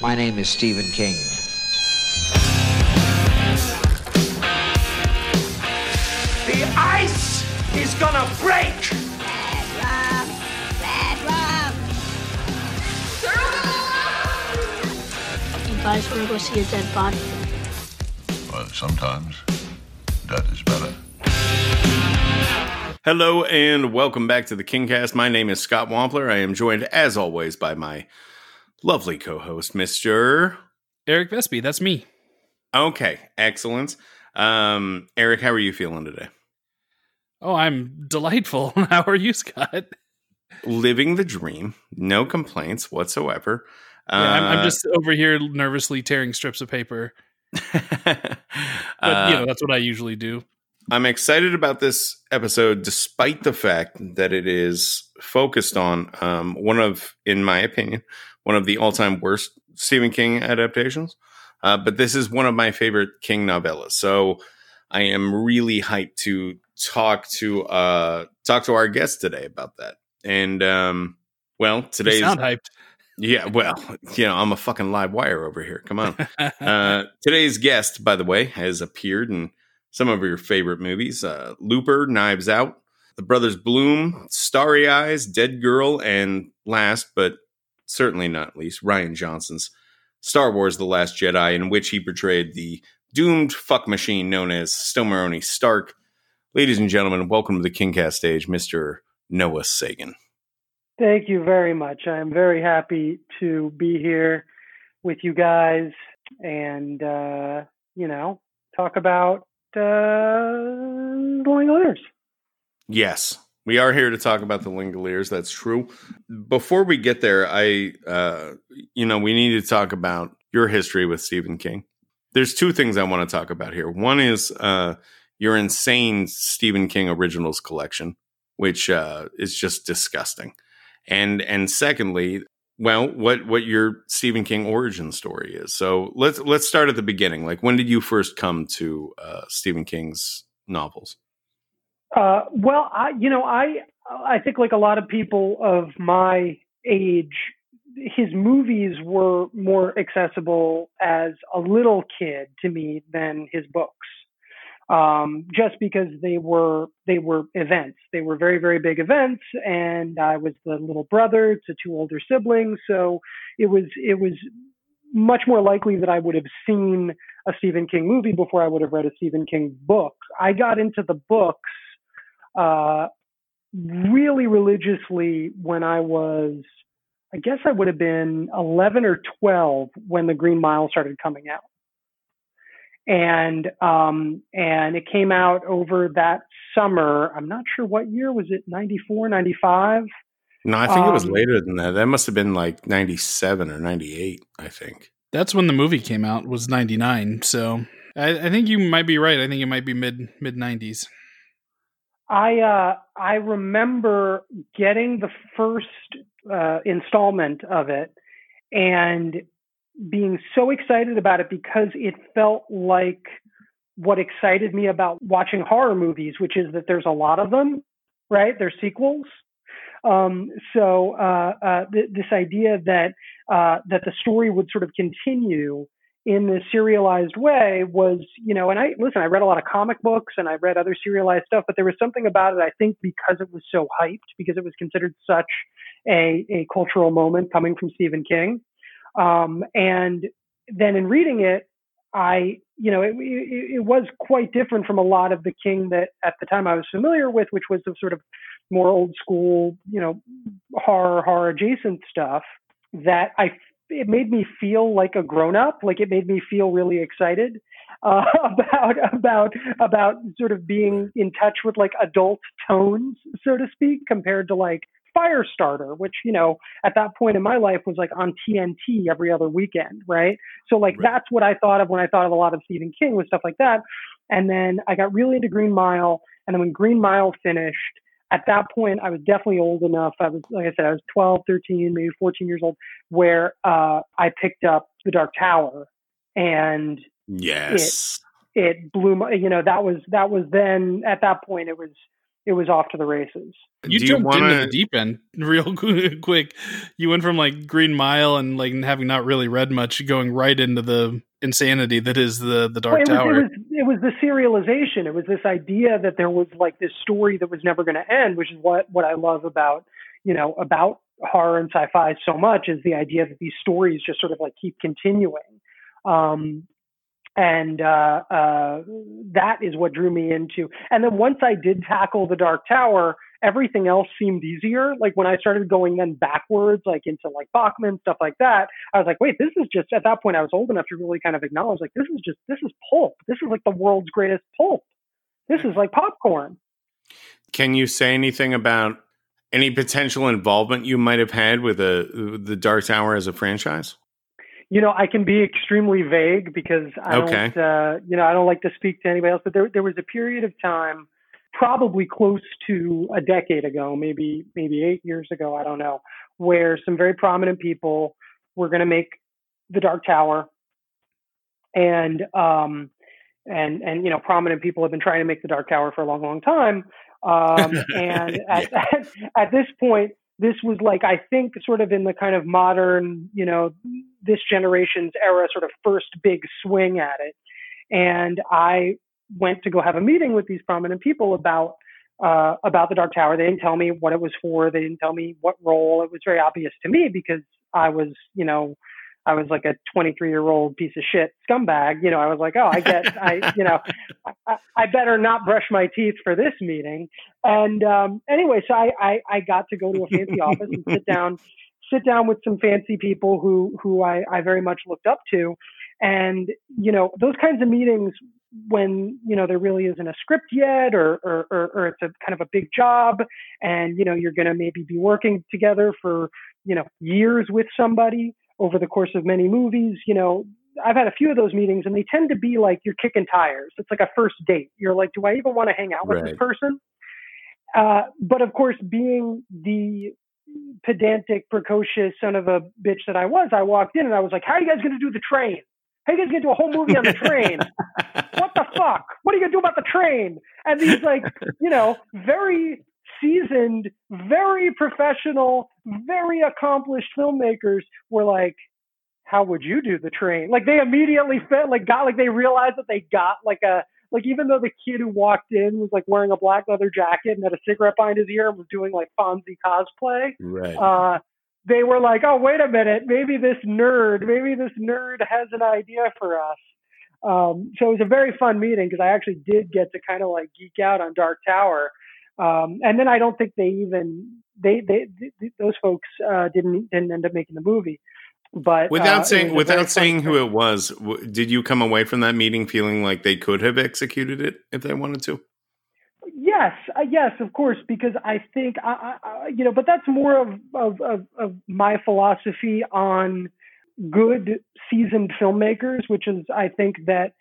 My name is Stephen King. The ice is gonna break! Bad rum! Bad rum! You guys want to go see a dead body? But sometimes that is better. Hello and welcome back to the Kingcast. My name is Scott Wampler. I am joined, as always, by my lovely co-host, Mister. Eric Vespi, that's me. Okay, excellent. Um, Eric, how are you feeling today? Oh, I'm delightful. How are you, Scott? Living the dream, no complaints whatsoever. Yeah, I'm, I'm Uh, just over here nervously tearing strips of paper. But uh, you know, that's what I usually do. I'm excited about this episode, despite the fact that it is focused on um, one of, in my opinion, one of the all-time worst Stephen King adaptations. Uh, but this is one of my favorite King novellas, so I am really hyped to talk to uh, talk to our guest today about that. And um, well, You sound hyped. yeah, well, you know, I'm a fucking live wire over here. Come on. Uh, today's guest, by the way, has appeared in some of your favorite movies uh, Looper, Knives Out, The Brothers Bloom, Starry Eyes, Dead Girl, and last but certainly not least, Rian Johnson's Star Wars The Last Jedi, in which he portrayed the doomed fuck machine known as Stomaroni Stark. Ladies and gentlemen, welcome to the Kingcast stage, Mr. Noah Segan. Thank you very much. I'm very happy to be here with you guys and, uh, you know, talk about uh. Yes, we are here to talk about the Langoliers. That's true. Before we get there, I, uh, you know, we need to talk about your history with Stephen King. There's two things I want to talk about here. One is uh, your insane Stephen King originals collection, which uh, is just disgusting, and and secondly, well, what what your Stephen King origin story is. So let's let's start at the beginning. Like, when did you first come to uh, Stephen King's novels? Uh, well, I, you know, I, I think like a lot of people of my age, his movies were more accessible as a little kid to me than his books. Um, just because they were they were events, they were very very big events, and I was the little brother to two older siblings, so it was it was much more likely that I would have seen a Stephen King movie before I would have read a Stephen King book. I got into the books uh, really religiously when I was, I guess I would have been 11 or 12 when The Green Mile started coming out. And um, and it came out over that summer. I'm not sure what year was it, 94, 95. No, I think it was Um, later than that. That must have been like 97 or 98, I think. That's when the movie came out. Was ninety nine. So I, I think you might be right. I think it might be mid mid nineties. I uh, I remember getting the first uh, installment of it and being so excited about it because it felt like what excited me about watching horror movies, which is that there's a lot of them, right? They're sequels. Um, so uh, uh, th- this idea that uh, that the story would sort of continue in this serialized way was, you know, and I listen, I read a lot of comic books and I read other serialized stuff, but there was something about it, I think, because it was so hyped, because it was considered such a, a cultural moment coming from Stephen King. Um, and then in reading it, I, you know, it, it, it was quite different from a lot of the King that at the time I was familiar with, which was the sort of more old school, you know, horror, horror adjacent stuff that I it made me feel like a grown up. Like it made me feel really excited uh, about about about sort of being in touch with like adult tones, so to speak, compared to like Firestarter, which you know at that point in my life was like on TNT every other weekend, right? So like Right. that's what I thought of when I thought of a lot of Stephen King was stuff like that. And then I got really into Green Mile, and then when Green Mile finished, at that point I was definitely old enough. I was like I said, I was 12, 13, maybe 14 years old, where uh, I picked up The Dark Tower, and Yes. it blew my you know that was that was then at that point it was it was off to the races. You Do jumped wanna- into the deep end real quick. You went from like Green Mile and like having not really read much, going right into the insanity that is the the Dark Well, it Tower. Was, it, was, the serialization. It was this idea that there was like this story that was never going to end, which is what what I love about you know about horror and sci-fi so much is the idea that these stories just sort of like keep continuing. Um, and uh, uh, that is what drew me into. And then once I did tackle the Dark Tower, everything else seemed easier. Like when I started going then backwards, like into like Bachman stuff like that, I was like, wait, this is just. At that point, I was old enough to really kind of acknowledge like this is just this is pulp. This is like the world's greatest pulp. This is like popcorn. Can you say anything about any potential involvement you might have had with a, the Dark Tower as a franchise? you know, I can be extremely vague because I Okay. don't, uh, you know, I don't like to speak to anybody else. But there, there was a period of time, probably close to a decade ago, maybe, maybe eight years ago, I don't know, where some very prominent people were going to make the Dark Tower, and um, and and you know, prominent people have been trying to make the Dark Tower for a long, long time. Um, and at, at, at this point, this was like I think sort of in the kind of modern, you know, this generation's era sort of first big swing at it. And I went to go have a meeting with these prominent people about uh, about the Dark Tower. They didn't tell me what it was for. They didn't tell me what role. It was very obvious to me because I was, you know, I was like a 23 year old piece of shit scumbag. You know, I was like, oh, I get, I, you know, I, I better not brush my teeth for this meeting. And um, anyway, so I, I, I got to go to a fancy office and sit down, sit down with some fancy people who, who I, I very much looked up to. And, you know, those kinds of meetings when, you know, there really isn't a script yet or, or, or, or it's a kind of a big job and, you know, you're going to maybe be working together for, you know, years with somebody over the course of many movies, you know, I've had a few of those meetings and they tend to be like you're kicking tires. It's like a first date. You're like, do I even want to hang out with Right. this person? Uh, but of course, being the pedantic, precocious son of a bitch that I was, I walked in and I was like, how are you guys going to do the train? Are you guys to do a whole movie on the train? what the fuck? What are you going to do about the train? And these like, you know, very seasoned, very professional, very accomplished filmmakers were like, how would you do the train? Like they immediately felt like got like they realized that they got like a like even though the kid who walked in was like wearing a black leather jacket and had a cigarette behind his ear and was doing like Fonzie cosplay, Right. uh, they were like, oh, wait a minute, maybe this nerd, maybe this nerd has an idea for us. Um, so it was a very fun meeting because I actually did get to kind of like geek out on Dark Tower. Um, and then I don't think they even they they, th those folks uh, didn't didn't end up making the movie. But without uh, saying was a very without saying who it was, w- did you come away from that meeting feeling like they could have executed it if they wanted to? Yes, uh, yes, of course, because I think I, I, you know, but that's more of, of of of my philosophy on good seasoned filmmakers, which is I think that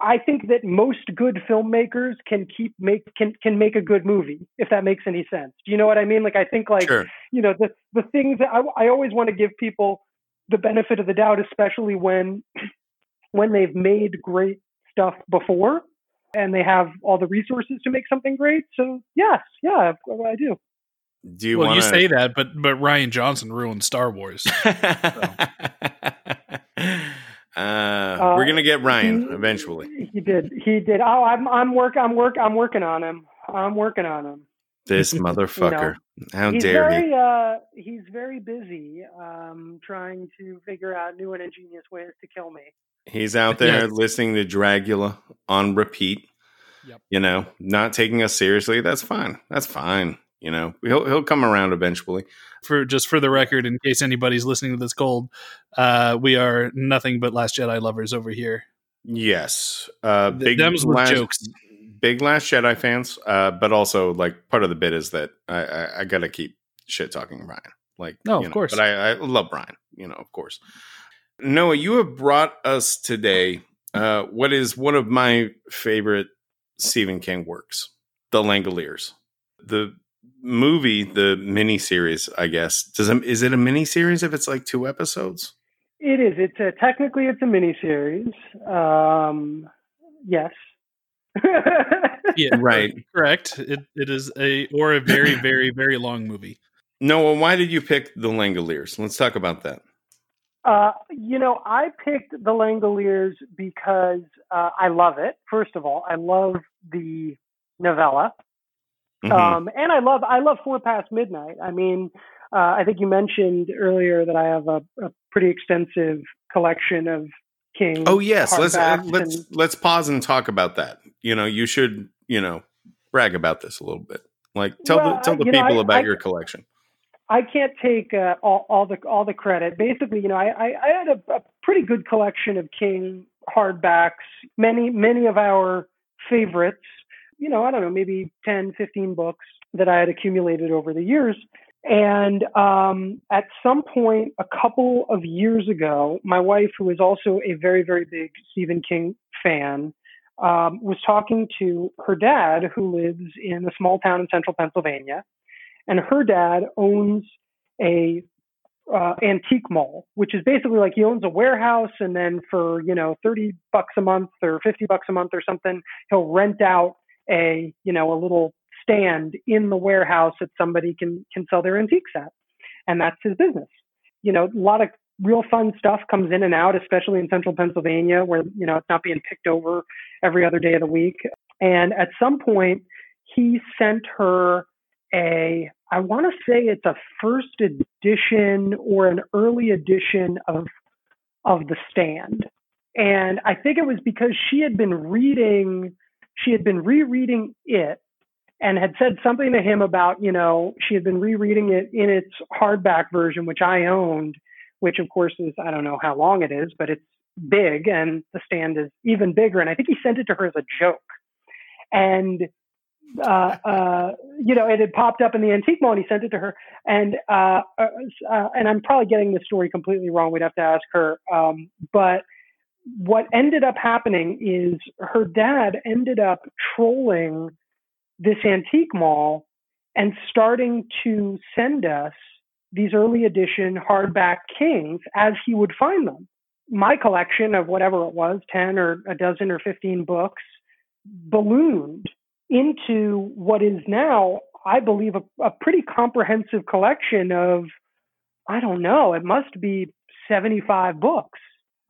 I think that most good filmmakers can keep make can can make a good movie if that makes any sense. Do you know what I mean? Like I think like sure. you know the the things that I, I always want to give people the benefit of the doubt, especially when when they've made great stuff before and they have all the resources to make something great. So yes, yeah, I do. Do you well, want you say that, but but Rian Johnson ruined Star Wars. uh, we're gonna get Rian he- eventually. He did. He did. Oh, I'm I'm work I'm work I'm working on him. I'm working on him. This motherfucker. How he's dare he? uh he's very busy um trying to figure out new and ingenious ways to kill me. He's out there Yes. listening to Dragula on repeat. Yep. You know, not taking us seriously. That's fine. That's fine. You know, he'll he'll come around eventually. for just for the record, in case anybody's listening to this cold, uh, we are nothing but Last Jedi lovers over here. Yes. Uh big Them's last, jokes. Big Last Jedi fans. Uh, but also like part of the bit is that I I, I gotta keep shit talking Rian. Like No, you of know, course. But I, I love Brian, you know, of course. Noah, you have brought us today uh what is one of my favorite Stephen King works, The Langoliers. The movie, the mini series, I guess. Does it, is it a mini series if it's like two episodes? It is. It's a, technically it's a miniseries. Um, yes, Yeah, Right. Correct. It it is a or a very very very long movie. Noah, why did you pick the Langoliers? Let's talk about that. Uh, you know, I picked the Langoliers because uh, I love it. First of all, I love the novella, Mhm. um, and I love I love Four Past Midnight. I mean, uh, I think you mentioned earlier that I have a, a pretty extensive collection of King. oh yes, let's uh, let's and- let's pause and talk about that. You know, you should you know brag about this a little bit. Like tell Well, the tell the you know, people I- about I- your collection. I can't take uh, all, all the all the credit. Basically, you know, I, I, I had a, a pretty good collection of King hardbacks. Many many of our favorites. You know, I don't know, maybe 10, 15 books that I had accumulated over the years. And um, at some point, a couple of years ago, my wife, who is also a very very big Stephen King fan, um, was talking to her dad, who lives in a small town in central Pennsylvania and her dad owns a uh, antique mall, which is basically like he owns a warehouse, and then for you know thirty bucks a month or fifty bucks a month or something, he'll rent out a you know a little stand in the warehouse that somebody can can sell their antiques at, and that's his business. You know, a lot of real fun stuff comes in and out, especially in central Pennsylvania, where you know it's not being picked over every other day of the week. And at some point, he sent her a I want to say it's a first edition or an early edition of of The Stand. And I think it was because she had been reading she had been rereading it and had said something to him about, you know, she had been rereading it in its hardback version which I owned, which of course is I don't know how long it is, but it's big and The Stand is even bigger and I think he sent it to her as a joke. And uh, uh, you know, it had popped up in the antique mall, and he sent it to her. And uh, uh, uh, and I'm probably getting the story completely wrong. We'd have to ask her. Um, but what ended up happening is her dad ended up trolling this antique mall and starting to send us these early edition hardback kings as he would find them. My collection of whatever it was, 10 or a dozen or 15 books, ballooned into what is now, I believe, a, a pretty comprehensive collection of, I don't know, it must be 75 books.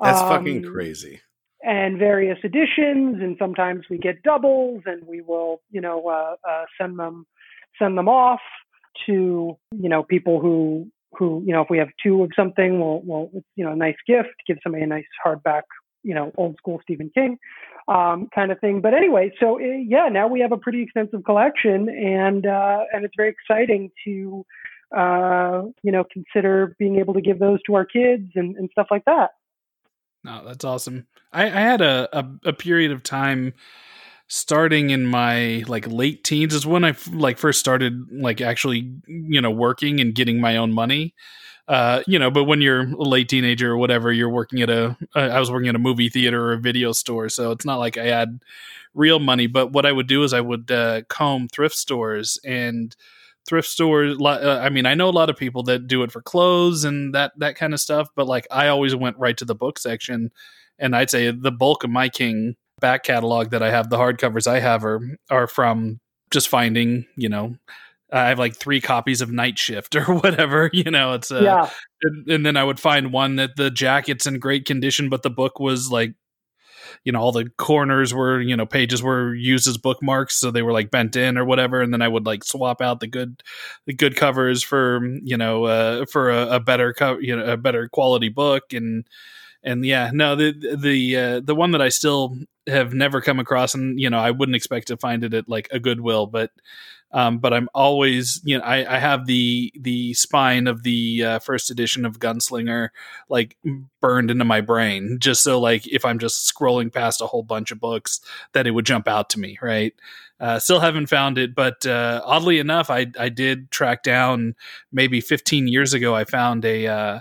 That's fucking Um, crazy. and various editions and sometimes we get doubles and we will you know uh, uh, send them send them off to you know people who who you know if we have two of something we'll we'll you know a nice gift give somebody a nice hardback you know old school Stephen King um, kind of thing but anyway so uh, yeah now we have a pretty extensive collection and uh, and it's very exciting to uh, you know consider being able to give those to our kids and, and stuff like that No, that's awesome. I, I had a, a a period of time starting in my like late teens is when I like first started like actually you know working and getting my own money. Uh, you know, but when you're a late teenager or whatever, you're working at a uh, I was working at a movie theater or a video store, so it's not like I had real money. But what I would do is I would uh, comb thrift stores and thrift stores uh, i mean i know a lot of people that do it for clothes and that that kind of stuff but like i always went right to the book section and i'd say the bulk of my king back catalog that i have the hardcovers i have are are from just finding you know i have like three copies of night shift or whatever you know it's a, yeah and, and then I would find one that the jacket's in great condition, but the book was like, you know, all the corners were, you know, pages were used as bookmarks, so they were like bent in or whatever. And then I would like swap out the good, the good covers for, you know, uh, for a, a better, co- you know, a better quality book. And and yeah, no, the the uh, the one that I still have never come across, and you know, I wouldn't expect to find it at like a Goodwill, but um, but I'm always, you know, I, I have the the spine of the uh, first edition of Gunslinger like burned into my brain, just so like if I'm just scrolling past a whole bunch of books, that it would jump out to me, right? Uh, still haven't found it, but uh, oddly enough, I I did track down maybe 15 years ago. I found a uh,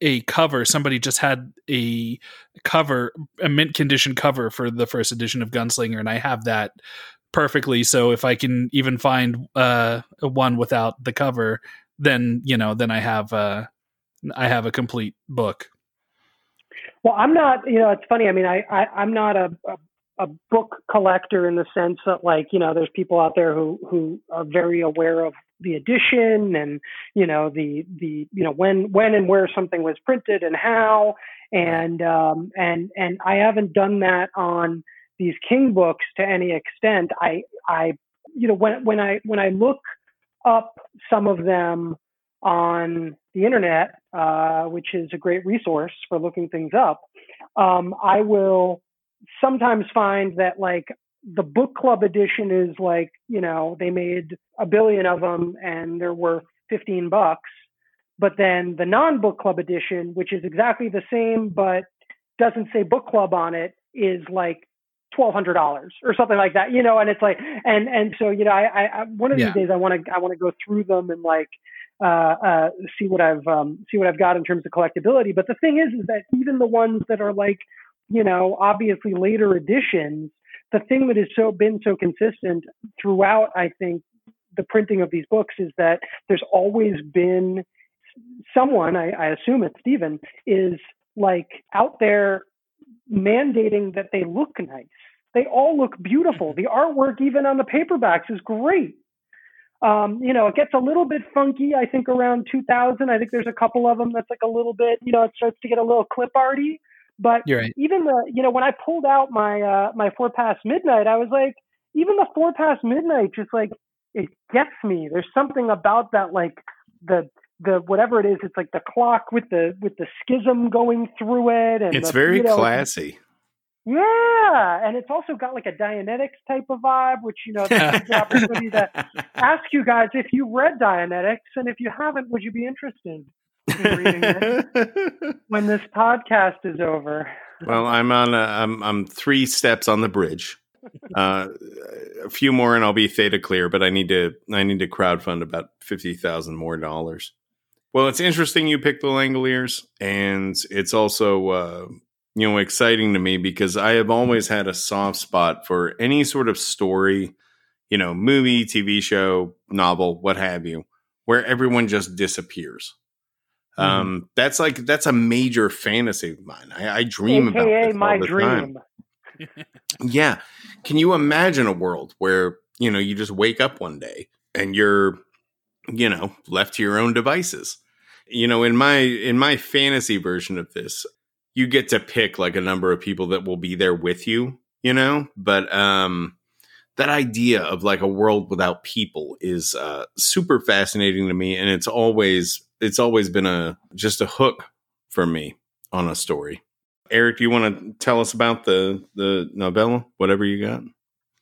a cover. Somebody just had a cover, a mint condition cover for the first edition of Gunslinger, and I have that perfectly. So if I can even find uh, one without the cover, then you know, then I have uh, I have a complete book. Well, I'm not. You know, it's funny. I mean, I, I I'm not a, a a book collector in the sense that like you know there's people out there who who are very aware of the edition and you know the the you know when when and where something was printed and how and um and and I haven't done that on these king books to any extent I I you know when when I when I look up some of them on the internet uh, which is a great resource for looking things up um, I will sometimes find that like the book club edition is like you know they made a billion of them and they're worth 15 bucks. But then the non-book club edition which is exactly the same but doesn't say book club on it is like twelve hundred dollars or something like that you know and it's like and and so you know i i one of these Yeah. days i want to i want to go through them and like uh, uh, see what I've um, see what I've got in terms of collectability. But the thing is, is that even the ones that are like, you know, obviously later editions, the thing that has so been so consistent throughout, I think, the printing of these books is that there's always been someone, I, I assume it's Stephen, is like out there mandating that they look nice. They all look beautiful. The artwork, even on the paperbacks, is great. Um, you know, it gets a little bit funky, I think, around 2000. I think there's a couple of them that's like a little bit, you know, it starts to get a little clip arty. But right. even the, you know, when I pulled out my uh, my four past midnight, I was like, even the four past midnight, just like it gets me. There's something about that, like the the whatever it is. It's like the clock with the with the schism going through it, and It's the, very you know, classy. Yeah, and it's also got like a Dianetics type of vibe, which you know, this is the opportunity to ask you guys if you read Dianetics, and if you haven't, would you be interested in reading it when this podcast is over? well, I'm on. A, I'm I'm three steps on the bridge. Uh, a few more, and I'll be theta clear. But I need to. I need to crowdfund about fifty thousand more dollars. Well, it's interesting you picked the Langoliers, and it's also uh, you know exciting to me because I have always had a soft spot for any sort of story, you know, movie, TV show, novel, what have you, where everyone just disappears. Um, that's like that's a major fantasy of mine. I, I dream about AKA this all my the time. dream. Yeah. Can you imagine a world where, you know, you just wake up one day and you're, you know, left to your own devices? You know, in my in my fantasy version of this, you get to pick like a number of people that will be there with you, you know? But um that idea of like a world without people is uh super fascinating to me and it's always it's always been a just a hook for me on a story. Eric, do you want to tell us about the the novella, whatever you got?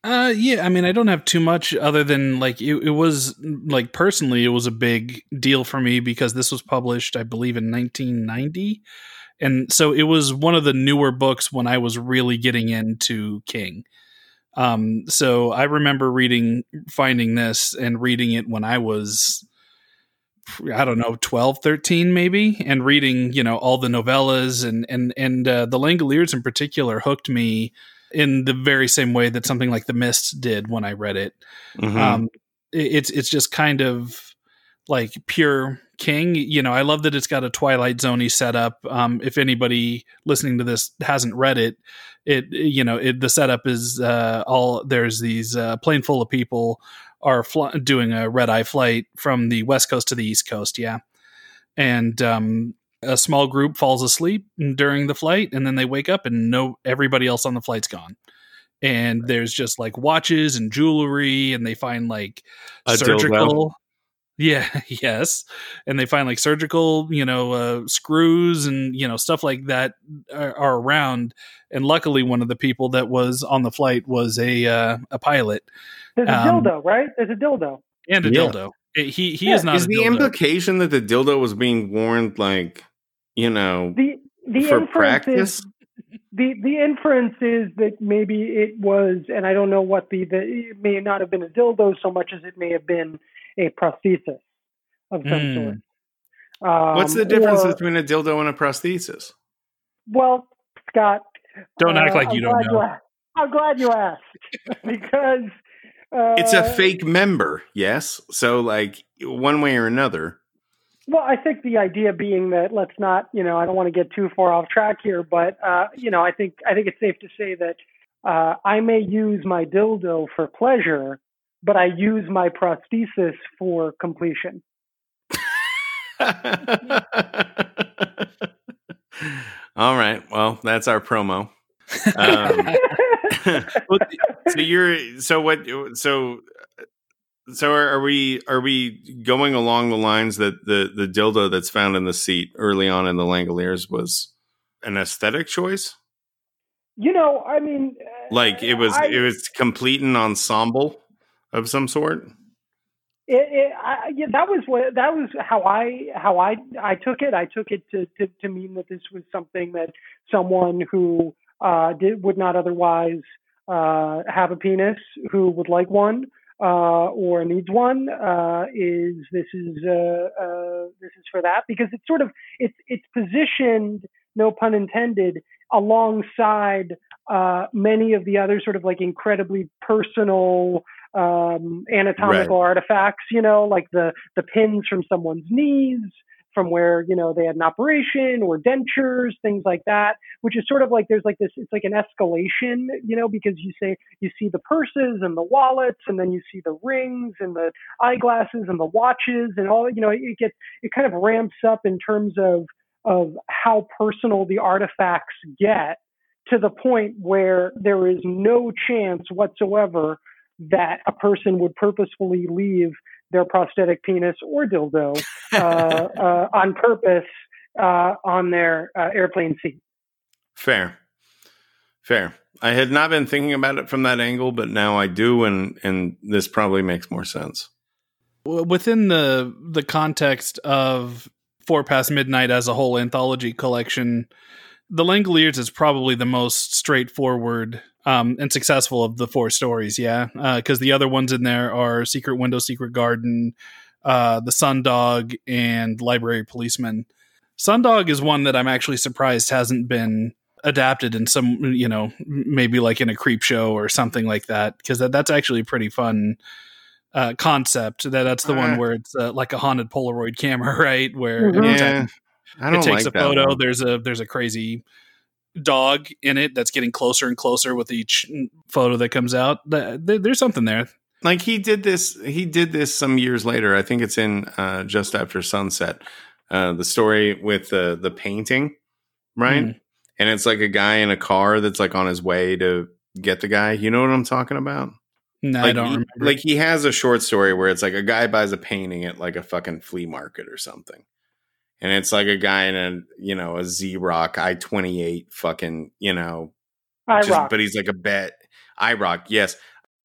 Uh, yeah. I mean, I don't have too much other than like it, it was like personally, it was a big deal for me because this was published, I believe, in 1990, and so it was one of the newer books when I was really getting into King. Um, so I remember reading, finding this, and reading it when I was I don't know, 12, 13 maybe, and reading, you know, all the novellas and and and uh, the Langoliers in particular hooked me in the very same way that something like The Mist did when I read it. Mhm. Um, it- it's it's just kind of like pure King. You know, I love that it's got a Twilight Zoney setup. Um, if anybody listening to this hasn't read it, it you know it, the setup is uh, all there's these uh, plane full of people are fl- doing a red eye flight from the west coast to the east coast. Yeah, and um, a small group falls asleep during the flight, and then they wake up and no everybody else on the flight's gone. And there's just like watches and jewelry, and they find like A dildo. surgical. Yeah, yes. And they find like surgical, you know, uh, screws and, you know, stuff like that are, are around. And luckily, one of the people that was on the flight was a uh, a pilot There's a Um, dildo, right? There's a dildo. and a Yeah. dildo. It- he he Yeah, is not Is a the dildo. implication that the dildo was being worn like, you know, The the for practice? is the the inference is that maybe it was, and I don't know what the, the it may not have been a dildo so much as it may have been a prosthesis of some Hmm. sort. Um, What's the difference or- between a dildo and a prosthesis? Well, Scott, Don't act uh, like I'm you don't glad know. I'm glad you asked because uh, It's a fake member, yes. So, like, one way or another, Well, I think the idea being that let's not, you know, I don't want to get too far off track here, but uh, you know, I think I think it's safe to say that uh, I may use my dildo for pleasure, but I use my prosthesis for completion. All right. Well, that's our promo. Um, so you're so what so so are, are we are we going along the lines that the the dildo that's found in the seat early on in the Langoliers was an aesthetic choice? you know, I mean, Like it was I- it was complete an ensemble of some sort? It, it, I, yeah, that was what that was how I how I I took it. I took it to to, to mean that this was something that someone who uh, did would not otherwise uh, have a penis, who would like one uh, or needs one, uh, is this is uh, uh, this is for that. Because it's sort of it's it's positioned, no pun intended, alongside uh, many of the other sort of like incredibly personal um, anatomical artifacts, you know, like the the pins from someone's knees, from where you know they had an operation or dentures, things like that. Which is sort of like there's like this, it's like an escalation, you know, because you say you see the purses and the wallets, and then you see the rings and the eyeglasses and the watches and all. You know, it gets it kind of ramps up in terms of of how personal the artifacts get to the point where there is no chance whatsoever that a person would purposefully leave their prosthetic penis or dildo uh, uh, on purpose uh, on their uh, airplane seat. Fair. Fair. I had not been thinking about it from that angle, but now I do and and this probably makes more sense. W- within the the context of Four Past Midnight as a whole anthology collection, the Langoliers is probably the most straightforward um, and successful of the four stories. Yeah, because the other ones in there are Secret Window, Secret Garden, uh, the Sundog, and Library Policeman. Sundog is one that I'm actually surprised hasn't been adapted in some, you know, maybe like in a creep show or something like that, because that, that's actually a pretty fun uh, concept. That that's the Uh. one where it's uh, like a haunted Polaroid camera, right? Where Mhm. Yeah. I don't it takes like a photo. There's a there's a crazy dog in it that's getting closer and closer with each photo that comes out. Th- th- There's something there. like he did this he did this some years later i think it's in uh just after sunset uh the story with the the painting right Mm. and it's like a guy in a car that's like on his way to get the guy you know what i'm talking about No, I don't he, remember. like he has a short story where it's like a guy buys a painting at like a fucking flea market or something and it's like a guy in a you know a z-rock i-28 fucking you know I just- rock. but he's like a bad IROC. Yes,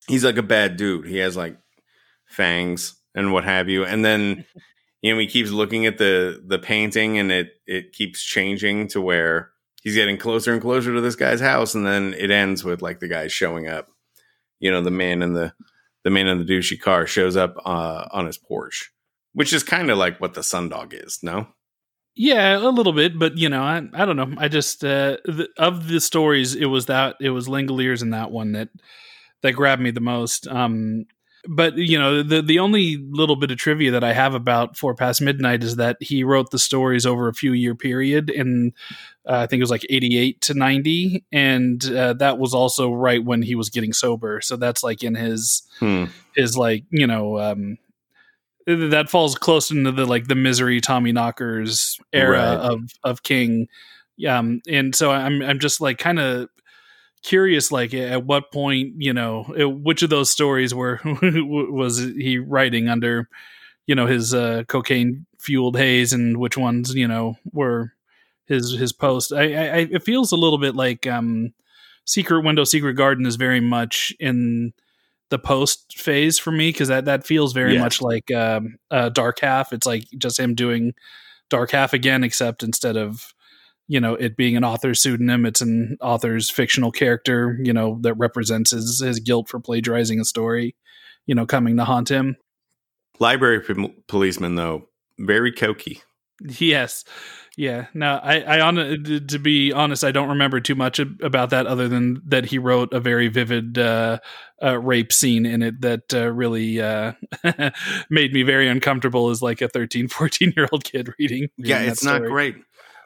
he's like a bad dude. He has like fangs and what have you. And then you know he keeps looking at the the painting, and it it keeps changing to where he's getting closer and closer to this guy's house, and then it ends with like the guy showing up. You know, the man in the the man in the douchey car shows up uh, on his porch, which is kind of like what the sundog is. No, Yeah, a little bit, but you know, I I don't know. I just uh, the, of the stories, it was that it was Langoliers in that one that that grabbed me the most. Um, but you know, the the only little bit of trivia that I have about Four Past Midnight is that he wrote the stories over a few year period, and uh, I think it was like eighty eight to ninety, and uh, that was also right when he was getting sober. So that's like in his hmm. is like you know um that falls close into the like the misery tommy knockers era Right. of of king um and so i'm i'm just like kind of curious like at what point you know which of those stories were was he writing under you know his uh cocaine fueled haze and which ones you know were his his post I I- it feels a little bit like um secret window secret garden is very much in the post phase for me because that that feels very much like um, uh, Dark Half. It's like just him doing Dark Half again, except instead of you know it being an author's pseudonym, it's an author's fictional character. You know that represents his his guilt for plagiarizing a story. You know, coming to haunt him. library p- policeman though very cokey. Yes. Yeah. No, I, I on to be honest, I don't remember too much about that other than that he wrote a very vivid uh, uh, rape scene in it that uh, really uh, made me very uncomfortable as like a 13, 14 year old kid reading. Yeah, it's not great.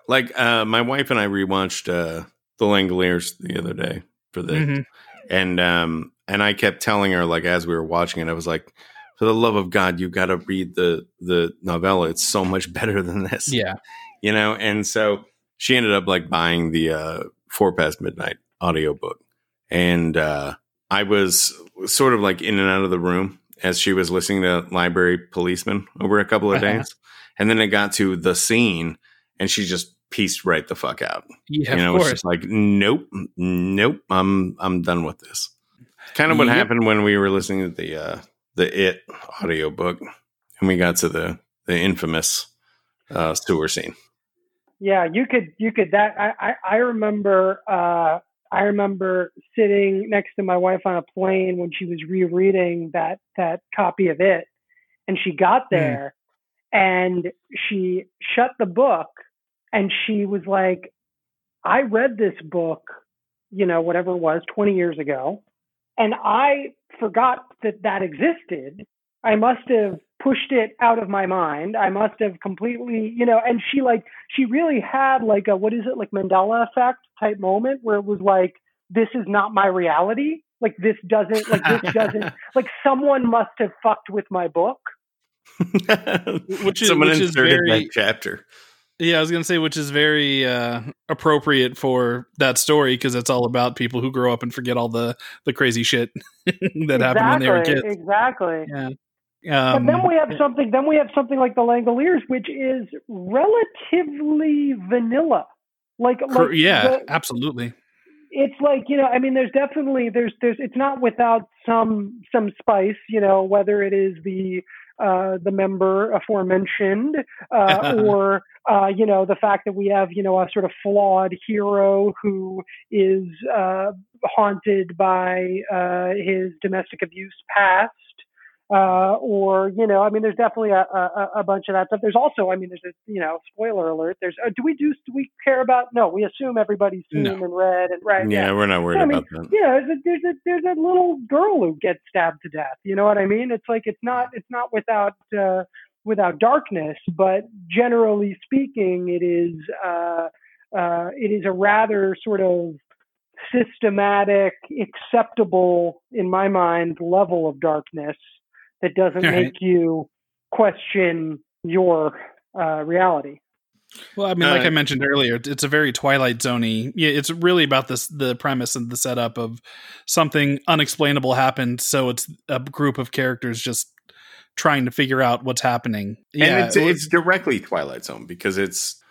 Like uh my wife and I rewatched uh The Langoliers the other day for the Mhm. and um and I kept telling her like as we were watching it, I was like, for the love of God, you got to read the the novella. It's so much better than this. Yeah. You know. And so she ended up like buying the uh Four Past Midnight audiobook, and uh I was sort of like in and out of the room as she was listening to Library Policeman over a couple of Uh-huh. days, and then it got to the scene, and she just pieced right the fuck out Yeah, you know, of it's course. just like, nope, nope, I'm I'm done with this. Kind of what Yep. happened when we were listening to the uh the It audiobook and we got to the the infamous uh sewer scene. Yeah, you could you could that I I, I remember uh I remember sitting next to my wife on a plane when she was rereading that that copy of it and she got there and she shut the book and she was like I read this book, you know, whatever it was 20 years ago and I forgot that that existed. I must have pushed it out of my mind. I must have completely, you know, and she like she really had like a what is it like Mandela effect type moment where it was like this is not my reality. Like this doesn't like this doesn't like someone must have fucked with my book. Which is- someone which is very- that chapter. Yeah, I was gonna say, which is very uh, appropriate for that story because it's all about people who grow up and forget all the the crazy shit that happened when they were kids. Exactly. Yeah. But Um, then we have something. Then we have something like the Langoliers, which is relatively vanilla. Like, like yeah, the- absolutely. it's like you know. I mean, there's definitely there's there's. It's not without some some spice. You know, whether it is the uh, the member aforementioned, uh, or uh, you know the fact that we have you know a sort of flawed hero who is uh, haunted by uh, his domestic abuse past. Uh, or you know, I mean, there's definitely a, a, a bunch of that stuff. There's also, I mean, there's a you know, spoiler alert. There's, uh, do we do do we care about? No, we assume everybody's seen No. and read and right. Yeah, we're not worried I mean, about that. yeah, there's a, there's a there's a little girl who gets stabbed to death. You know what I mean? It's like it's not it's not without uh, without darkness, but generally speaking, it is uh, uh, it is a rather sort of systematic, acceptable in my mind level of darkness that doesn't Right. make you question your uh, reality. Well, I mean, like Uh, I mentioned earlier, it's a very Twilight Zoney. Yeah, it's really about this the premise and the setup of something unexplainable happened, so it's a group of characters just trying to figure out what's happening. Yeah, and it's, it was- it's directly Twilight Zone because it's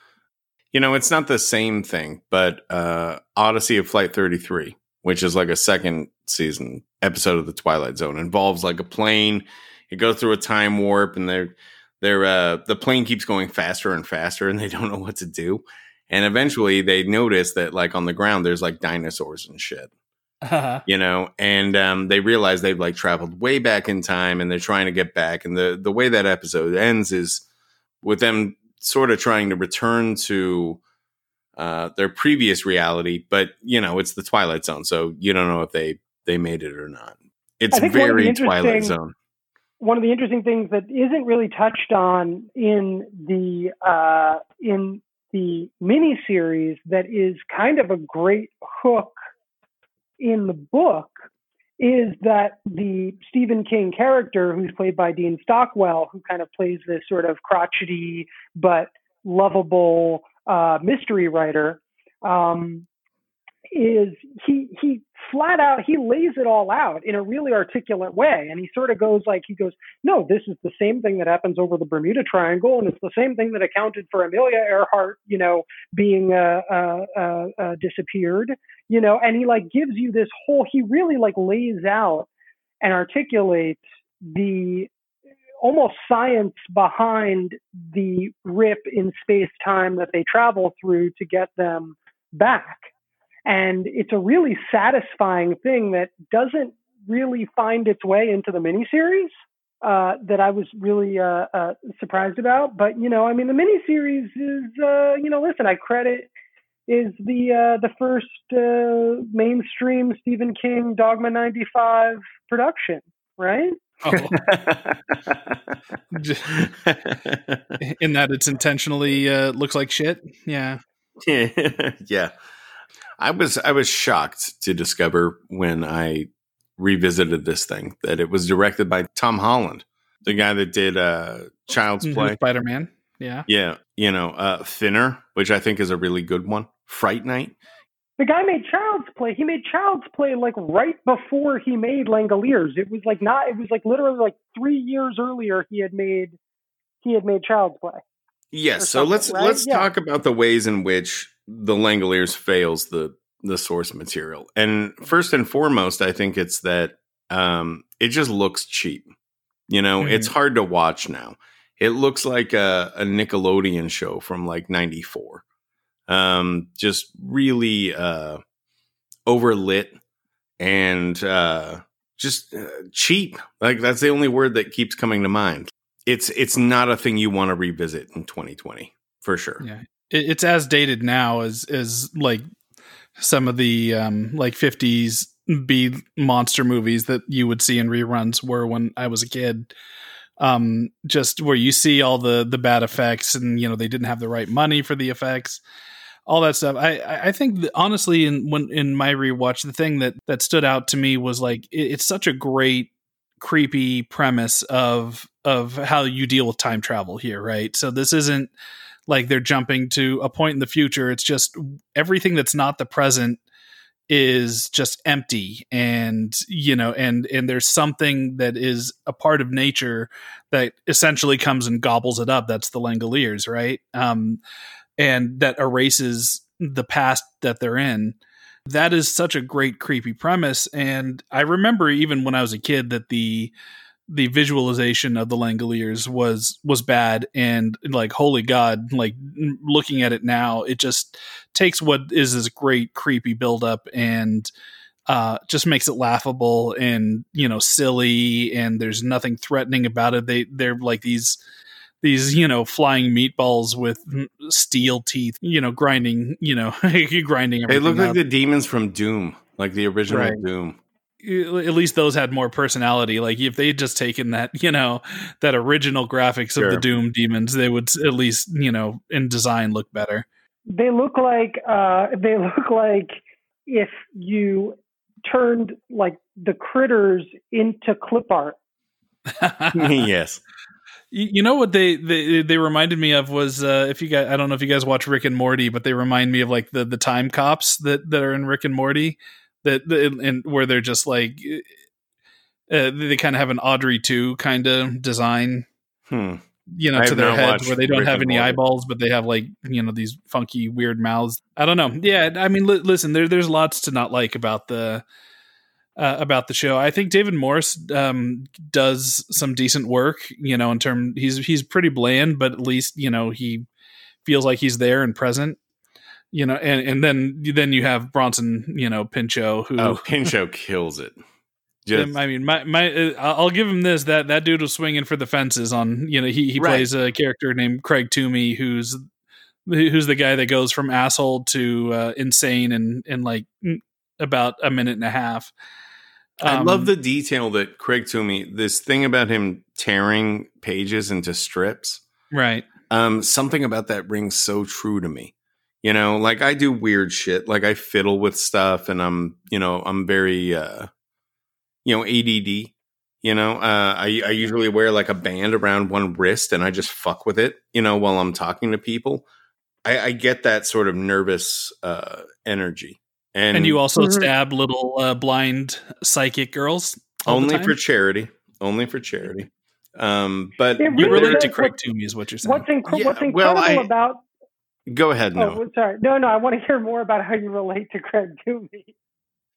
you know it's not the same thing, but uh Odyssey of Flight 33, which is like a second season episode of the Twilight Zone, involves like a plane. It goes through a time warp, and they're they're uh the plane keeps going faster and faster, and they don't know what to do. And eventually, they notice that like on the ground, there's like dinosaurs and shit you know and um, they realize they've like traveled way back in time and they're trying to get back and the the way that episode ends is with them sort of trying to return to uh, their previous reality but you know it's the twilight zone so you don't know if they they made it or not. It's I think one of the very twilight zone. one of the interesting things that isn't really touched on in the uh, in the miniseries that is kind of a great hook in the book is that the Stephen King character, who's played by Dean Stockwell, who kind of plays this sort of crotchety but lovable uh, mystery writer, um, is he he flat out he lays it all out in a really articulate way, and he sort of goes like he goes, no, this is the same thing that happens over the Bermuda Triangle, and it's the same thing that accounted for Amelia Earhart, you know, being uh, uh, uh, uh, disappeared, you know, and he like gives you this whole. He really like lays out and articulates the almost science behind the rip in space time that they travel through to get them back. And it's a really satisfying thing that doesn't really find its way into the miniseries uh, that I was really uh, uh, surprised about. But you know, I mean, the miniseries is uh, you know, listen, I credit is the uh, the first uh, mainstream Stephen King Dogma ninety five production, right? Oh, in that it's intentionally uh, looks like shit. Yeah. yeah I was I was shocked to discover when I revisited this thing that it was directed by Tom Holland, the guy that did uh Child's Play. Spider Man. Yeah. Yeah, you know, uh Thinner, which I think is a really good one. Fright Night. The guy made Child's Play. He made Child's Play like right before he made Langoliers. It was like not. It was like literally like three years earlier. He had made he had made Child's Play. Yes, so let's right? let's Yeah. talk about the ways in which the Langoliers fails the the source material. And first and foremost, I think it's that um it just looks cheap. You know, Mhm. it's hard to watch now. It looks like a, a Nickelodeon show from like 94. Um just really uh overlit and uh just uh, cheap. Like that's the only word that keeps coming to mind. It's it's not a thing you want to revisit in 2020 for sure. Yeah. It, it's as dated now as as like some of the um like 50s B monster movies that you would see in reruns were when I was a kid. Um just where you see all the the bad effects and you know they didn't have the right money for the effects. All that stuff. I I think that honestly in when in my rewatch the thing that that stood out to me was like it, it's such a great creepy premise of of how you deal with time travel here, right? So this isn't like they're jumping to a point in the future. It's just everything that's not the present is just empty and you know and and there's something that is a part of nature that essentially comes and gobbles it up that's the langoliers right um and that erases the past that they're in that is such a great creepy premise. And i remember even when i was a kid that the the visualization of the Langoliers was was bad and like holy god like looking at it now it just takes what is this great creepy buildup and uh just makes it laughable and you know silly and there's nothing threatening about it. They they're like these these you know flying meatballs with steel teeth you know grinding you know grinding They look like up. the demons from Doom, like the original Right. Doom. at least those had more personality. Like if they had just taken that, you know, that original graphics of the Doom demons, they would at least, you know, in design look better. They look like uh, they look like if you turned like the critters into clip art. yes. You know what they, they they reminded me of was uh, if you guys I don't know if you guys watch Rick and Morty, but they remind me of like the the time cops that that are in Rick and Morty that that- and where they're just like uh, they kind of have an Audrey 2 kind of design Hmm. you know, I to their not heads where they don't Rick have any Morty. eyeballs, but they have like you know these funky weird mouths. I don't know. Yeah, I mean, li- listen, there there's lots to not like about the uh, about the show. I think David Morse um, does some decent work. You know, in term he's he's pretty bland, but at least you know he feels like he's there and present. You know, and and then then you have Bronson, you know, Pinchot, who Oh, Pinchot kills it. Just, I mean, my my, uh, I'll give him this that that dude was swinging for the fences on. You know, he he Right. plays a character named Craig Toomey, who's who's the guy that goes from asshole to uh, insane in in like mm, about a minute and a half. I Um, love the detail that Craig Toomey, this thing about him tearing pages into strips. right. Um, something about that rings so true to me. You know, like I do weird shit, like I fiddle with stuff and I'm, you know, I'm very uh you know, ADD. You know, uh I I usually wear like a band around one wrist and I just fuck with it, you know, while I'm talking to people. I, I get that sort of nervous uh energy. And, And, you also Mhm. stab little uh, blind psychic girls only for charity. Only for charity. Um but It you really relate to does Craig what- Toomey is what you're saying. What's, inc- Yeah, what's well, incredible I- about go ahead, oh, no. well, sorry no no I want to hear more about how you relate to Craig Toomey.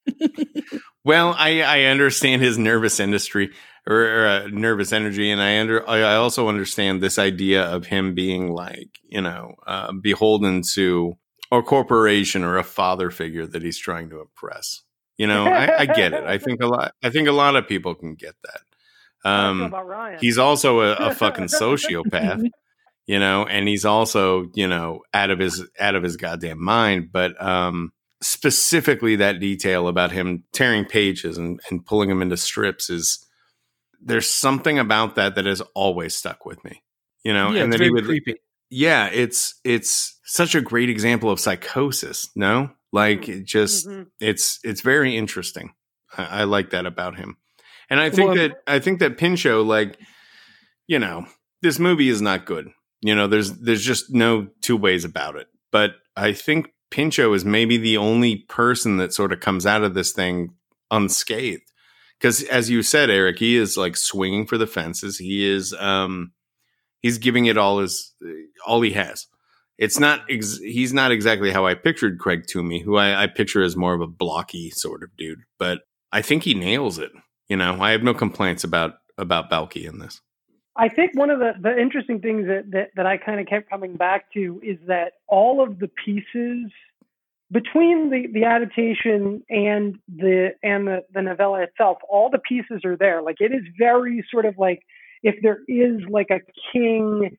Well, I, I understand his nervous industry or, or uh, nervous energy, and I under I I also understand this idea of him being like you know uh, beholden to a corporation or a father figure that he's trying to impress. You know, I, I get it. I think a lot. I think a lot of people can get that. How do you feel Um, he's also a, a fucking sociopath, you know, and he's also you know out of his out of his goddamn mind. But um, specifically, that detail about him tearing pages and, and pulling them into strips is there's something about that that has always stuck with me, you know. yeah, and it's then he would, creepy. yeah, it's it's such a great example of psychosis. No, Like it just Mhm. it's it's very interesting. I, I like that about him, and I think Well, that I think that Pinchot, like you know, this movie is not good. You know, there's there's just no two ways about it. But I think Pinchot is maybe the only person that sort of comes out of this thing unscathed. Because as you said, Eric, he is like swinging for the fences. He is um he's giving it all his all he has. It's not ex- he's not exactly how I pictured Craig Toomey, who I, I picture as more of a blocky sort of dude, but I think he nails it. You know, I have no complaints about about Balki in this. I think one of the, the interesting things that, that, that I kind of kept coming back to is that all of the pieces between the, the adaptation and the and the, the novella itself, all the pieces are there. Like it is very sort of like if there is like a king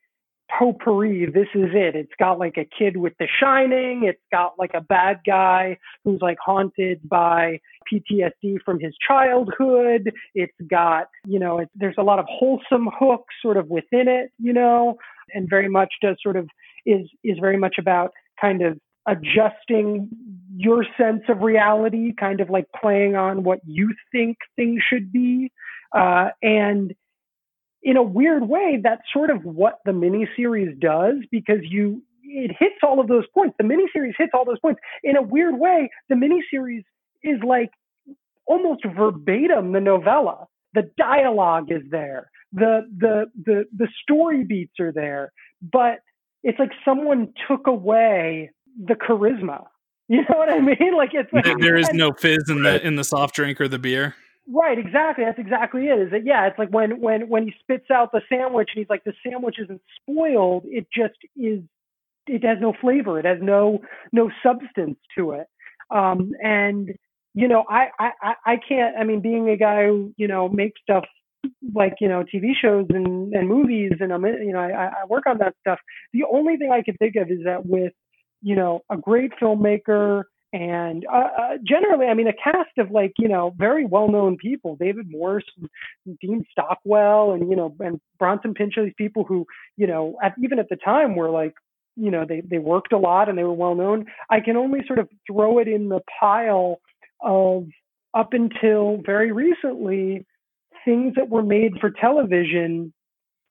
potpourri, this is it. It's got like a kid with the shining, it's got like a bad guy who's like haunted by PTSD from his childhood. It's got, you know, it, there's a lot of wholesome hooks sort of within it, you know, and very much does sort of is is very much about kind of adjusting your sense of reality, kind of like playing on what you think things should be. Uh, and in a weird way, that's sort of what the miniseries does because you it hits all of those points. The miniseries hits all those points. In a weird way, the miniseries is like almost verbatim the novella. The dialogue is there. The the the the story beats are there. But it's like someone took away the charisma. You know what I mean? Like it's like There- is no fizz in the in the soft drink or the beer. Right, exactly. That's exactly it. Is that yeah? It's like when when when he spits out the sandwich and he's like, the sandwich isn't spoiled. It just is. It has no flavor. It has no no substance to it. Um, and you know, I I I- can't. I mean, being a guy who you know makes stuff like you know TV shows and and movies, and I'm you know I I work on that stuff. The only thing I can think of is that with you know a great filmmaker and uh, uh, generally, I mean, a cast of like you know very well-known people, David Morse, Dean Stockwell, and you know, and Bronson Pinchot, these people who you know, at, even at the time were like, you know, they they worked a lot and they were well-known. I can only sort of throw it in the pile of up until very recently, things that were made for television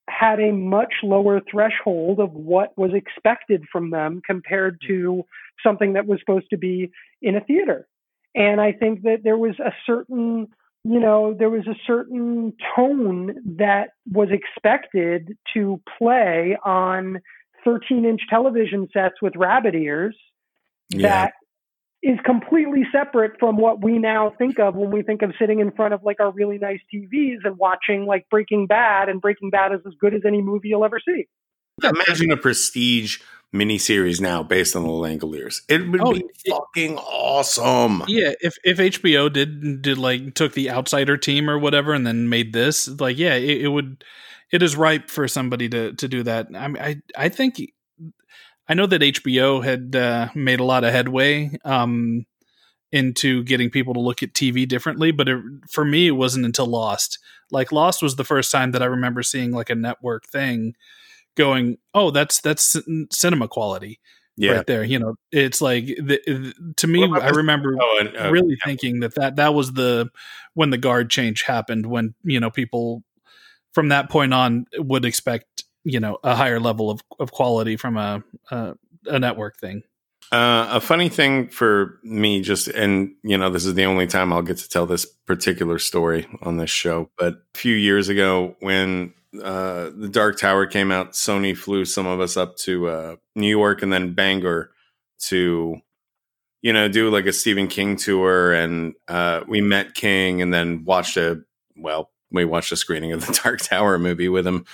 had a much lower threshold of what was expected from them compared to something that was supposed to be in a theater. And I think that there was a certain, you know, there was a certain tone that was expected to play on 13 inch television sets with rabbit ears Yeah. that is completely separate from what we now think of when we think of sitting in front of like our really nice TVs and watching like Breaking Bad, and Breaking Bad is as good as any movie you'll ever see. Imagine a prestige miniseries now based on the Langoliers. It would Oh, be it- fucking awesome. Yeah, if if HBO did did like took the outsider team or whatever and then made this, like yeah, it, it would it is ripe for somebody to to do that. I mean, I I think I know that HBO had uh, made a lot of headway um into getting people to look at TV differently, but it, for me it wasn't until Lost. Like Lost was the first time that I remember seeing like a network thing going, "Oh, that's that's cinema quality." Yeah. right there. You know, it's like the, the- to me. I remember Oh, and, uh, really thinking that, that that was the when the guard change happened. When you know people from that point on would expect you know a higher level of, of quality from a, a a network thing. Uh, a funny thing for me, just and you know, this is the only time I'll get to tell this particular story on this show. But a few years ago, when uh, the Dark Tower came out, Sony flew some of us up to uh, New York and then Bangor to, you know, do like a Stephen King tour, and uh, we met King, and then watched a well, we watched a screening of the Dark Tower movie with him,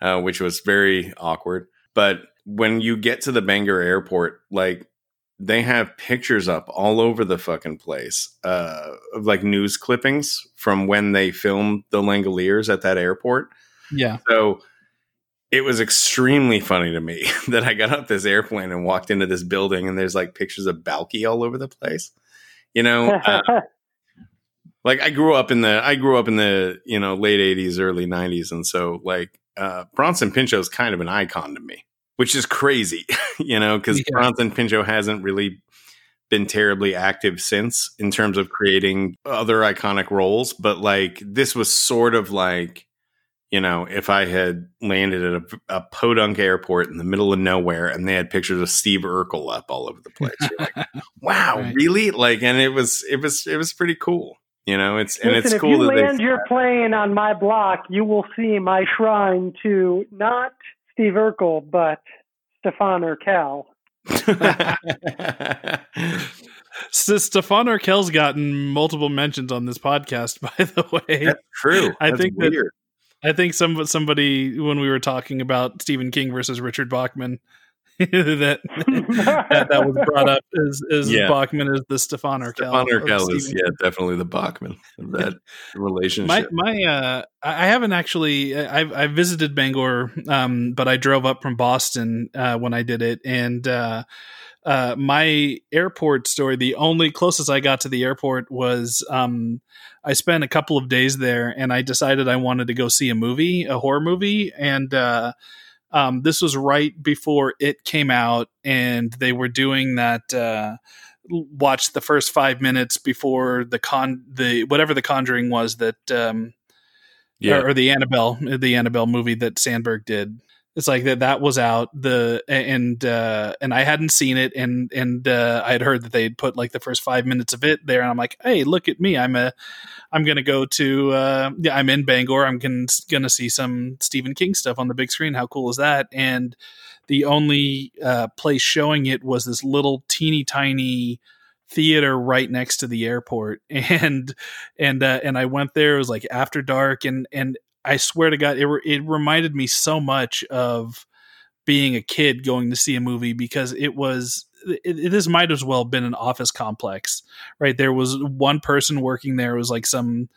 uh, which was very awkward. But when you get to the Bangor airport, like they have pictures up all over the fucking place uh, of like news clippings from when they filmed the Langoliers at that airport. Yeah, So it was extremely funny to me that I got off this airplane and walked into this building and there's like pictures of Balki all over the place. You know, uh, like I grew up in the I grew up in the you know late '80s, early '90s, and so like uh, Bronson Pinchot is kind of an icon to me, which is crazy, you know, because Yeah. Bronson Pinchot hasn't really been terribly active since in terms of creating other iconic roles, but like this was sort of like you know, if I had landed at a, a podunk airport in the middle of nowhere and they had pictures of Steve Urkel up all over the place, you're like, wow, Right. really? Like, and it was, it was, it was pretty cool. You know, it's and Listen, it's if you that land they. your plane on my block, you will see my shrine to not Steve Urkel, but Stefan Urkel. S- Stefan Urkel's gotten multiple mentions on this podcast, by the way. That's true. I That's think that- weird. I think some somebody when we were talking about Stephen King versus Richard Bachman that, that that was brought up as, as Yeah. Bachman is the Stefan Urkel. Stefan Urkel is yeah, definitely the Bachman of that relationship. my uh I I haven't actually I've I visited Bangor um but I drove up from Boston uh when I did it and uh uh my airport story the only closest I got to the airport was um I spent a couple of days there and I decided I wanted to go see a movie a horror movie. And uh um this was right before it came out and they were doing that uh watch the first five minutes before the con the whatever the conjuring was that um yeah, or, or the annabelle the annabelle movie that sandberg did it's like that that was out. The and uh and i hadn't seen it and and uh i had heard that they'd put like the first five minutes of it there and i'm like hey look at me. I'm a i'm gonna go to uh yeah i'm in bangor. I'm gonna, gonna see some stephen king stuff on the big screen. How cool is that? And the only uh place showing it was this little teeny tiny theater right next to the airport. And and uh, and I went there. It was like after dark and and I swear to god it re- it reminded me so much of being a kid going to see a movie because it was it, it- this might as well have been an office complex right? There was one person working there. It was like some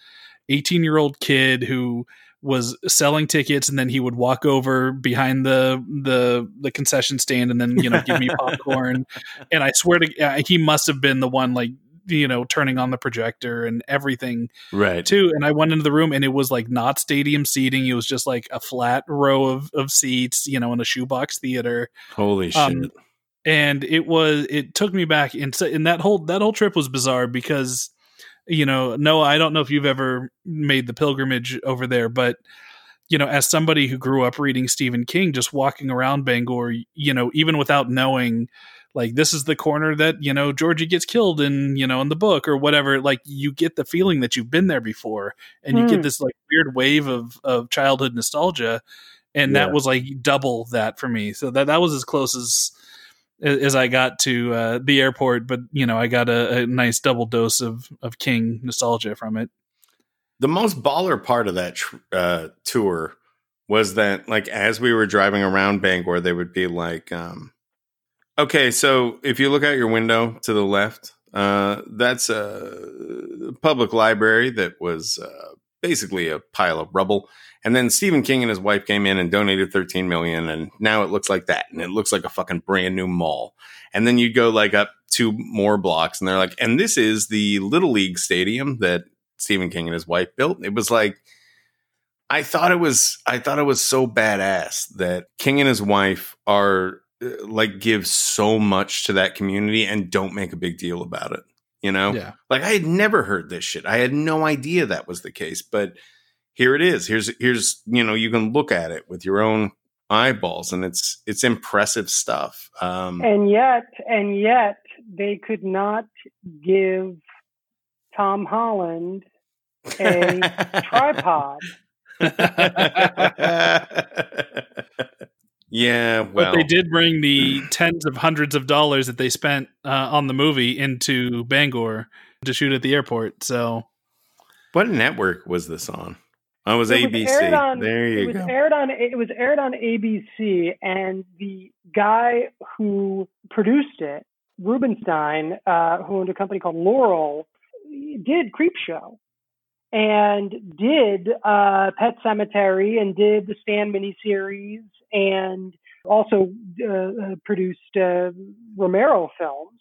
18 year old kid who was selling tickets and then he would walk over behind the the the concession stand and then you know give me popcorn. And I swear to uh, he must have been the one like you know turning on the projector and everything right. too and I went into the room and it was like not stadium seating it was just like a flat row of of seats you know in a shoebox theater Holy shit! um, and it was it took me back and so and that whole that whole trip was bizarre because you know Noah I don't know if you've ever made the pilgrimage over there but you know as somebody who grew up reading Stephen King just walking around Bangor you know even without knowing like this is the corner that you know Georgie gets killed in you know in the book or whatever like you get the feeling that you've been there before and you Hmm. get this like weird wave of of childhood nostalgia and that was like double that for me so that that was as close as as I got to uh, the airport, but you know, I got a, a nice double dose of of King nostalgia from it. the most baller part of that tr- uh, tour was that like as we were driving around Bangor, they would be like, um, "Okay, so if you look out your window to the left, uh, that's a public library that was uh, basically a pile of rubble." And then Stephen King and his wife came in and donated 13 million, and now it looks like that, and it looks like a fucking brand new mall. And then you go like up two more blocks, and they're like, "And this is the Little League Stadium that Stephen King and his wife built. It was like I thought it was I thought it was so badass that King and his wife are like give so much to that community and don't make a big deal about it. You know? Yeah, Like I had never heard this shit. I had no idea that was the case, but here it is. Here's here's you know, you can look at it with your own eyeballs and it's it's impressive stuff. Um And yet, and yet, they could not give Tom Holland a tripod. yeah, well but they did bring the tens of hundreds of dollars that they spent uh, on the movie into Bangor to shoot at the airport. So What network was this on? Oh, it was It ABC. aired on- there It you was go. aired on it was aired on ABC, and the guy who produced it, Rubinstein, uh, who owned a company called Laurel, did Creep Show, and did uh, Pet Sematary, and did the Stand miniseries, and also uh, uh, produced uh, Romero films.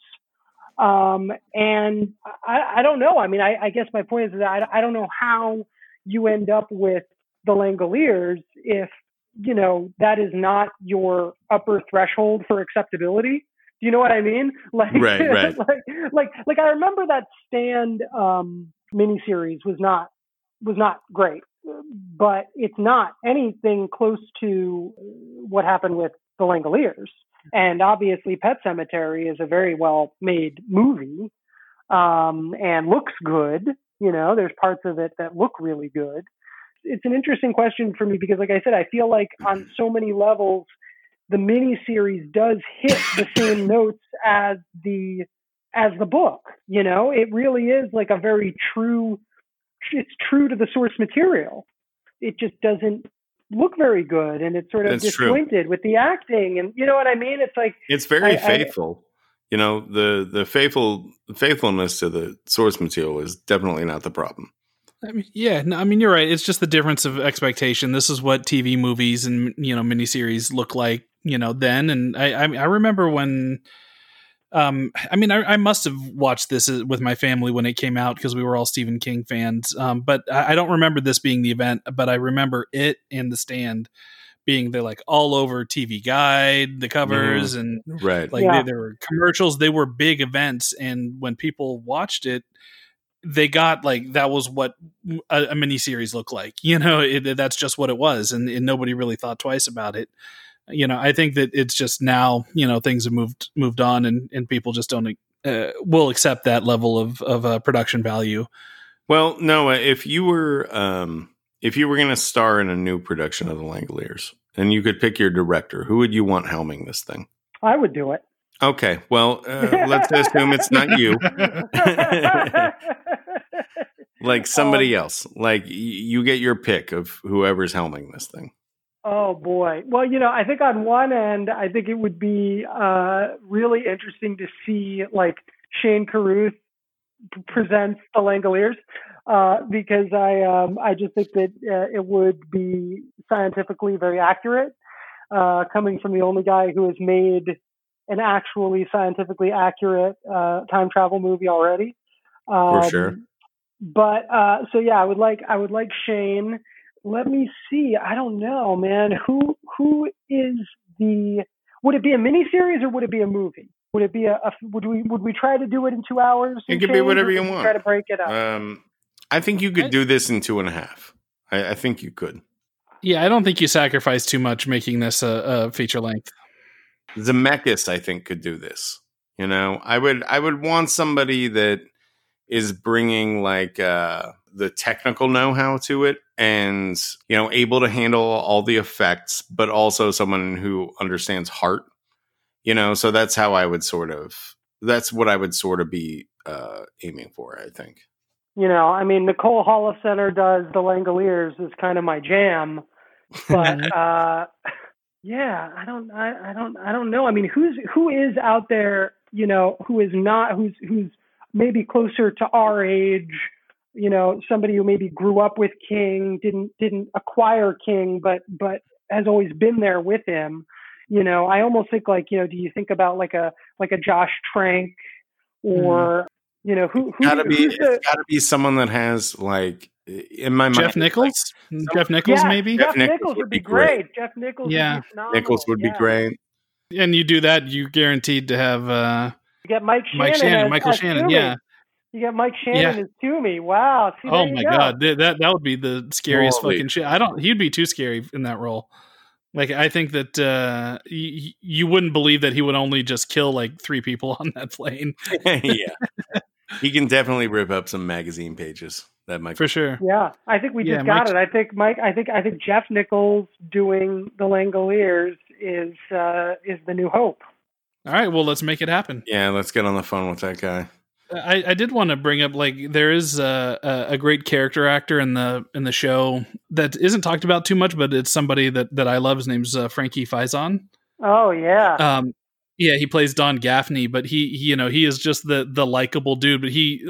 Um, and I, I don't know. I mean, I, I guess my point is that I, I don't know how you end up with the Langoliers if you know that is not your upper threshold for acceptability. Do you know what I mean? Like, Right, right. like, like, like I remember that Stand um, miniseries was not was not great, but it's not anything close to what happened with the Langoliers. And obviously, Pet Sematary is a very well made movie um, and looks good. You know, there's parts of it that look really good. It's an interesting question for me because, like I said, I feel like on so many levels, the miniseries does hit the same notes as the as the book. You know, it really is like a very true. It's true to the source material. It just doesn't look very good, and it's sort of That's true. disjointed with the acting, and you know what I mean. It's like It's very I- I- faithful. you know, the the faithful faithfulness to the source material is definitely not the problem. I mean, yeah, no, I mean you're right. It's just the difference of expectation. This is what TV movies and you know miniseries look like, you know, then. And I, I, I remember when, um, I mean, I, I must have watched this uh, with my family when it came out because we were all Stephen King fans. Um, but I, I don't remember this being the event. But I remember it and The Stand being the like all over TV guide, the covers, and Right. like Yeah. they, there were commercials they were big events and when people watched it they got like that was what a, a mini series looked like you know it, that's just what it was and, and nobody really thought twice about it you know i think that it's just now you know things have moved moved on and and people just don't uh, will accept that level of of uh, production value Well, Noah, if you were um, if you were going to star in a new production of The Langoliers and you could pick your director, who would you want helming this thing? I would do it. Okay, well, uh, let's assume it's not you, like somebody else. Like y- you get your pick of whoever's helming this thing. Oh boy. Well, you know, I think on one end, I think it would be uh, really interesting to see like Shane Carruth presents the Langoliers uh, because I um, I just think that uh, it would be scientifically very accurate, uh, coming from the only guy who has made an actually scientifically accurate uh, time travel movie already. Um, sure. But uh, so yeah, I would like I would like Shane. Let me see. I don't know, man. Who who is the? Would it be a miniseries or would it be a movie? Would it be a? a would we would we try to do it in two hours? It and could be whatever you want. Try to break it up. Um, I think you could I- do this in two and a half. I, I think you could. yeah i don't think you sacrifice too much making this a, a feature length Zemeckis, I think, could do this. You know, I would, I would want somebody that is bringing like uh, the technical know-how to it, and you know, able to handle all the effects, but also someone who understands heart. You know, so that's how I would sort of. That's what I would sort of be uh, aiming for. I think. you know, I mean, Nicole Holofcener does the Langoliers is kind of my jam, but uh, yeah, I don't, I, I don't, I don't know. I mean, who's who is out there, you know, who is not, who's who's maybe closer to our age, you know, somebody who maybe grew up with King, didn't didn't acquire King, but but has always been there with him. You know, I almost think like, you know, do you think about like a like a Josh Trank or you know who who Gotta be. who's the- It's gotta be someone that has like in my mind. jeff nichols jeff nichols Yeah, maybe Jeff, Jeff Nichols, Nichols would be great. Jeff Nichols Yeah. would be. Nichols would be great. and you do that you guaranteed to have uh You get Mike Shannon. mike shannon as- michael as shannon Toomey. yeah You got Mike Shannon Yeah. as Toomey. Wow. See, Oh my go. god, Th- that that would be the scariest Holy. fucking shit. I don't. He'd be too scary in that role. Like I think that uh, y- you wouldn't believe that he would only just kill like three people on that plane yeah. He can definitely rip up some magazine pages. That Mike for sure. Yeah, I think we Yeah, just got Mike's- it. I think Mike. I think I think Jeff Nichols doing the Langoliers is uh, is the new hope. All right, well let's make it happen. Yeah, let's get on the phone with that guy. I, I did want to bring up like there is a, a, a great character actor in the in the show that isn't talked about too much, but it's somebody that that I love. His name's uh, Frankie Faison. Oh yeah. um yeah he plays don gaffney but he, he you know he is just the the likable dude but he,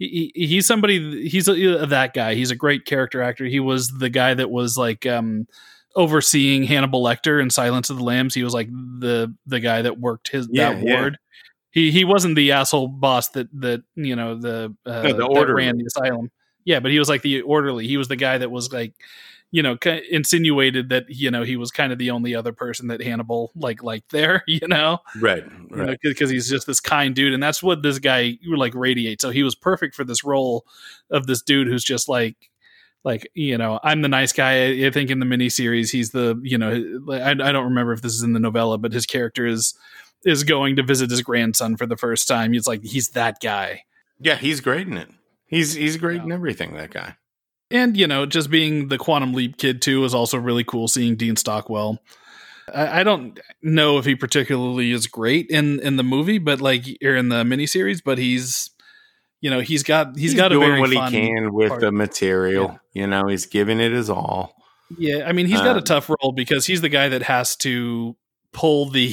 he he- he's somebody he's a, that guy he's a great character actor he was the guy that was like um overseeing hannibal lecter in silence of the lambs he was like the the guy that worked his Yeah, that yeah. ward he he wasn't the asshole boss that that you know the uh No, the that ran the asylum Yeah, but he was like the orderly. He was the guy that was like, you know, insinuated that you know he was kind of the only other person that Hannibal like liked there. You know, Right. Right. because he's just this kind dude, and that's what this guy like radiates. So he was perfect for this role of this dude who's just like. Like you know, I'm the nice guy. I, I think in the miniseries, he's the you know, I, I don't remember if this is in the novella, but his character is is going to visit his grandson for the first time. He's like he's that guy. Yeah, he's great in it. He's he's great in everything. That guy. and you know just being the quantum leap kid too is also really cool seeing dean stockwell I, I don't know if he particularly is great in in the movie but like or in the miniseries but he's you know he's got he's got a doing what he can with part. the material. You know, he's giving it his all. yeah i mean he's got a Um, tough role because he's the guy that has to pull the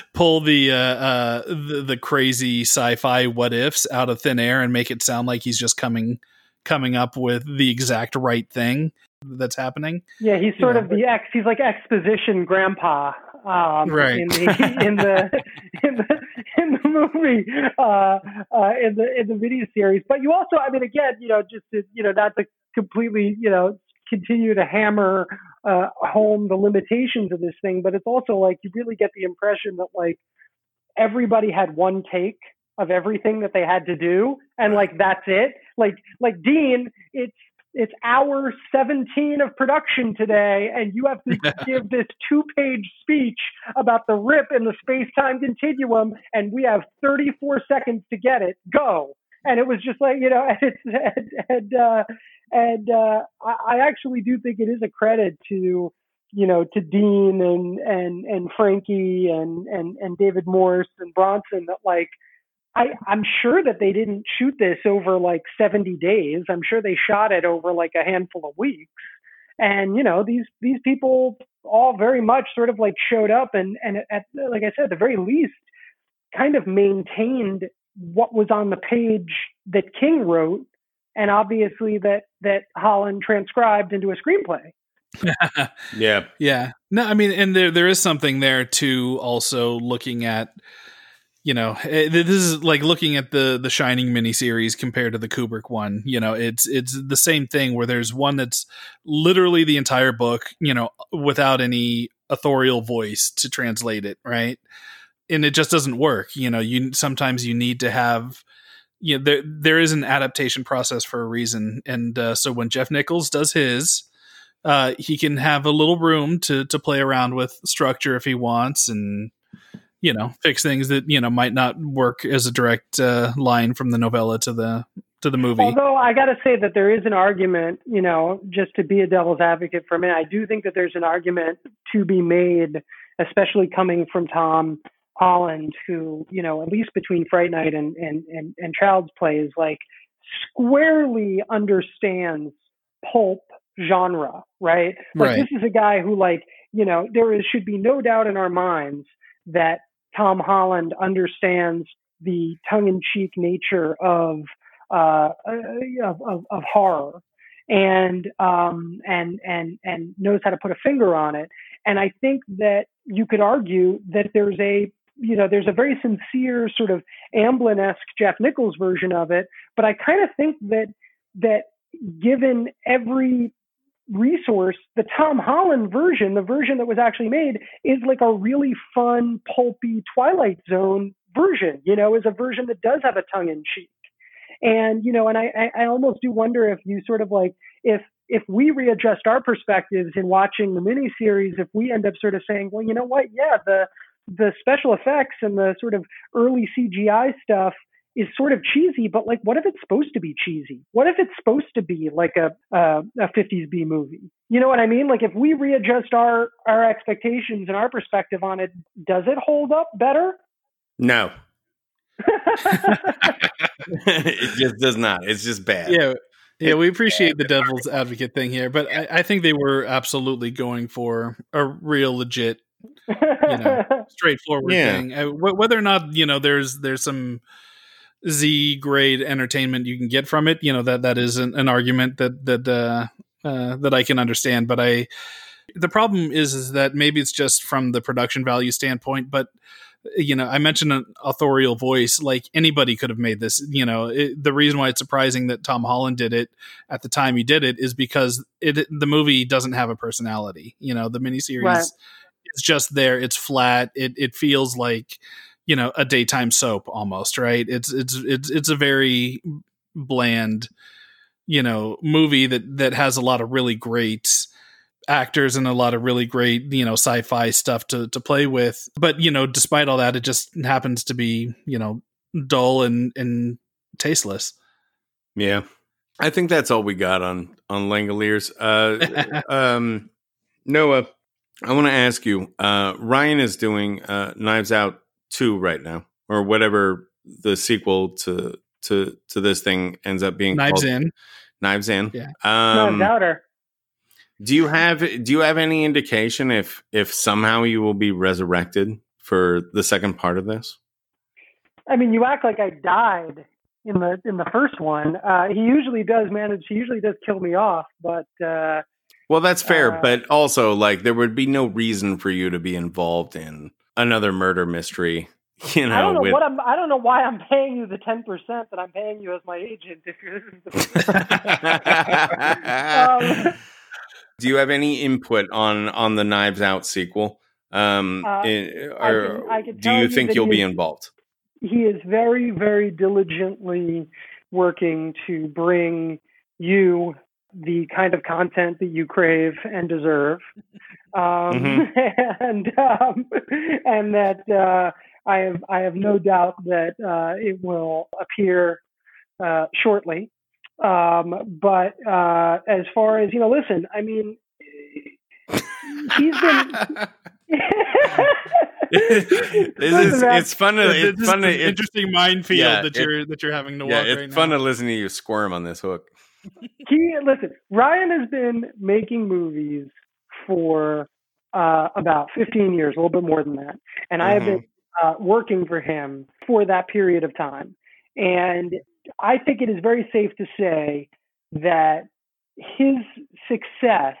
pull the uh uh the, the crazy sci-fi what ifs out of thin air and make it sound like he's just coming coming up with the exact right thing that's happening Yeah, he's sort know, of the ex. He's like exposition grandpa, um, Right. In the in the in the in the movie, uh, uh, in the in the video series. But you also, I mean, again, you know, just to, you know, not to completely, you know, continue to hammer uh, home the limitations of this thing, but it's also like you really get the impression that like everybody had one take of everything that they had to do, and like that's it. Like like Dean, it's it's hour 17 of production today, and you have to give this two page speech about the rip in the space time continuum, and we have 34 seconds to get it. Go. And it was just like, you know, and, and, and, uh, and uh, I, I actually do think it is a credit to, you know, to Dean and, and, and Frankie and, and, and David Morse and Bronson that like, I, I'm sure that they didn't shoot this over like 70 days. I'm sure they shot it over like a handful of weeks. And you know these these people all very much sort of like showed up and and at like I said, at the very least, kind of maintained what was on the page that King wrote, and obviously that that Holland transcribed into a screenplay. Yeah. Yeah. No, I mean, and there there is something there too. Also looking at, you know, eh, this is like looking at the the Shining miniseries compared to the Kubrick one. You know, it's it's the same thing where there's one that's literally the entire book, you know, without any authorial voice to translate it, right? And it just doesn't work. You know, you sometimes you need to have. You know, there there is an adaptation process for a reason, and uh, so when Jeff Nichols does his, uh, he can have a little room to to play around with structure if he wants, and you know fix things that you know might not work as a direct uh, line from the novella to the to the movie. Although I got to say that there is an argument, you know, just to be a devil's advocate for a minute, I do think that there's an argument to be made, especially coming from Tom Holland, who, you know, at least between Fright Night and and and, and Child's Play is like squarely understands pulp genre, right? Like Right. this is a guy who, like, you know, there is should be no doubt in our minds that Tom Holland understands the tongue-in-cheek nature of uh, of, of, of horror and um, and and and knows how to put a finger on it. And I think that you could argue that there's a you know there's a very sincere sort of Amblin-esque Jeff Nichols version of it, but I kind of think that that given every resource, the Tom Holland version, the version that was actually made, is like a really fun, pulpy Twilight Zone version. You know, is a version that does have a tongue in cheek. And you know, and I, I almost do wonder if you sort of like if if we readjust our perspectives in watching the miniseries, if we end up sort of saying, well, you know what, yeah, the the special effects and the sort of early CGI stuff is sort of cheesy, but like, what if it's supposed to be cheesy? What if it's supposed to be like a a, a 50s B movie? You know what I mean? Like, if we readjust our our expectations and our perspective on it, does it hold up better? No. it just does not. It's just bad. yeah, yeah, we appreciate the devil's advocate thing here, but I, I think they were absolutely going for a real legit you know, straightforward Yeah. thing. Uh, wh- whether or not you know there's there's some Z grade entertainment you can get from it, you know that that is an, an argument that that uh, uh, that I can understand. But I, the problem is is that maybe it's just from the production value standpoint, but you know, I mentioned an authorial voice. Like anybody could have made this. You know, it, the reason why it's surprising that Tom Holland did it at the time he did it is because it the movie doesn't have a personality. You know, the miniseries Right. Is just there. It's flat. It it feels like you know a daytime soap almost. Right. It's it's it's it's a very bland you know movie that that has a lot of really great actors and a lot of really great you know sci-fi stuff to to play with but you know despite all that it just happens to be you know dull and and tasteless Yeah. I think that's all we got on on Langoliers. Uh um Noah, I want to ask you. Uh Rian is doing uh Knives Out 2 right now or whatever the sequel to to to this thing ends up being knives called. in Knives In. Yeah. no Um doubter. do you have do you have any indication if if somehow you will be resurrected for the second part of this? I mean, you act like I died in the in the first one. Uh, he usually does manage. He usually does kill me off, but uh, Well, that's fair, Uh, but also like there would be no reason for you to be involved in another murder mystery. You know, I don't know with what I'm. I don't know why I'm paying you the ten percent that I'm paying you as my agent. If you're Um, Do you have any input on on the Knives Out sequel? Um, Uh, in- I or can- I can do you you think you'll be involved? he is very, very diligently working to bring you the kind of content that you crave and deserve, um, and um, and that uh, I have I have no doubt that uh, it will appear uh, shortly. Um, but uh, as far as you know, listen, I mean, he's been. this is, it's fun to This it's fun to an it's, interesting minefield yeah, that it- you're that you're having to yeah, walk it's right fun now. to listen to you squirm on this hook. he listen Rian has been making movies for uh, about 15 years a little bit more than that. And i have been uh, working for him for that period of time. And i think it is very safe to say that his success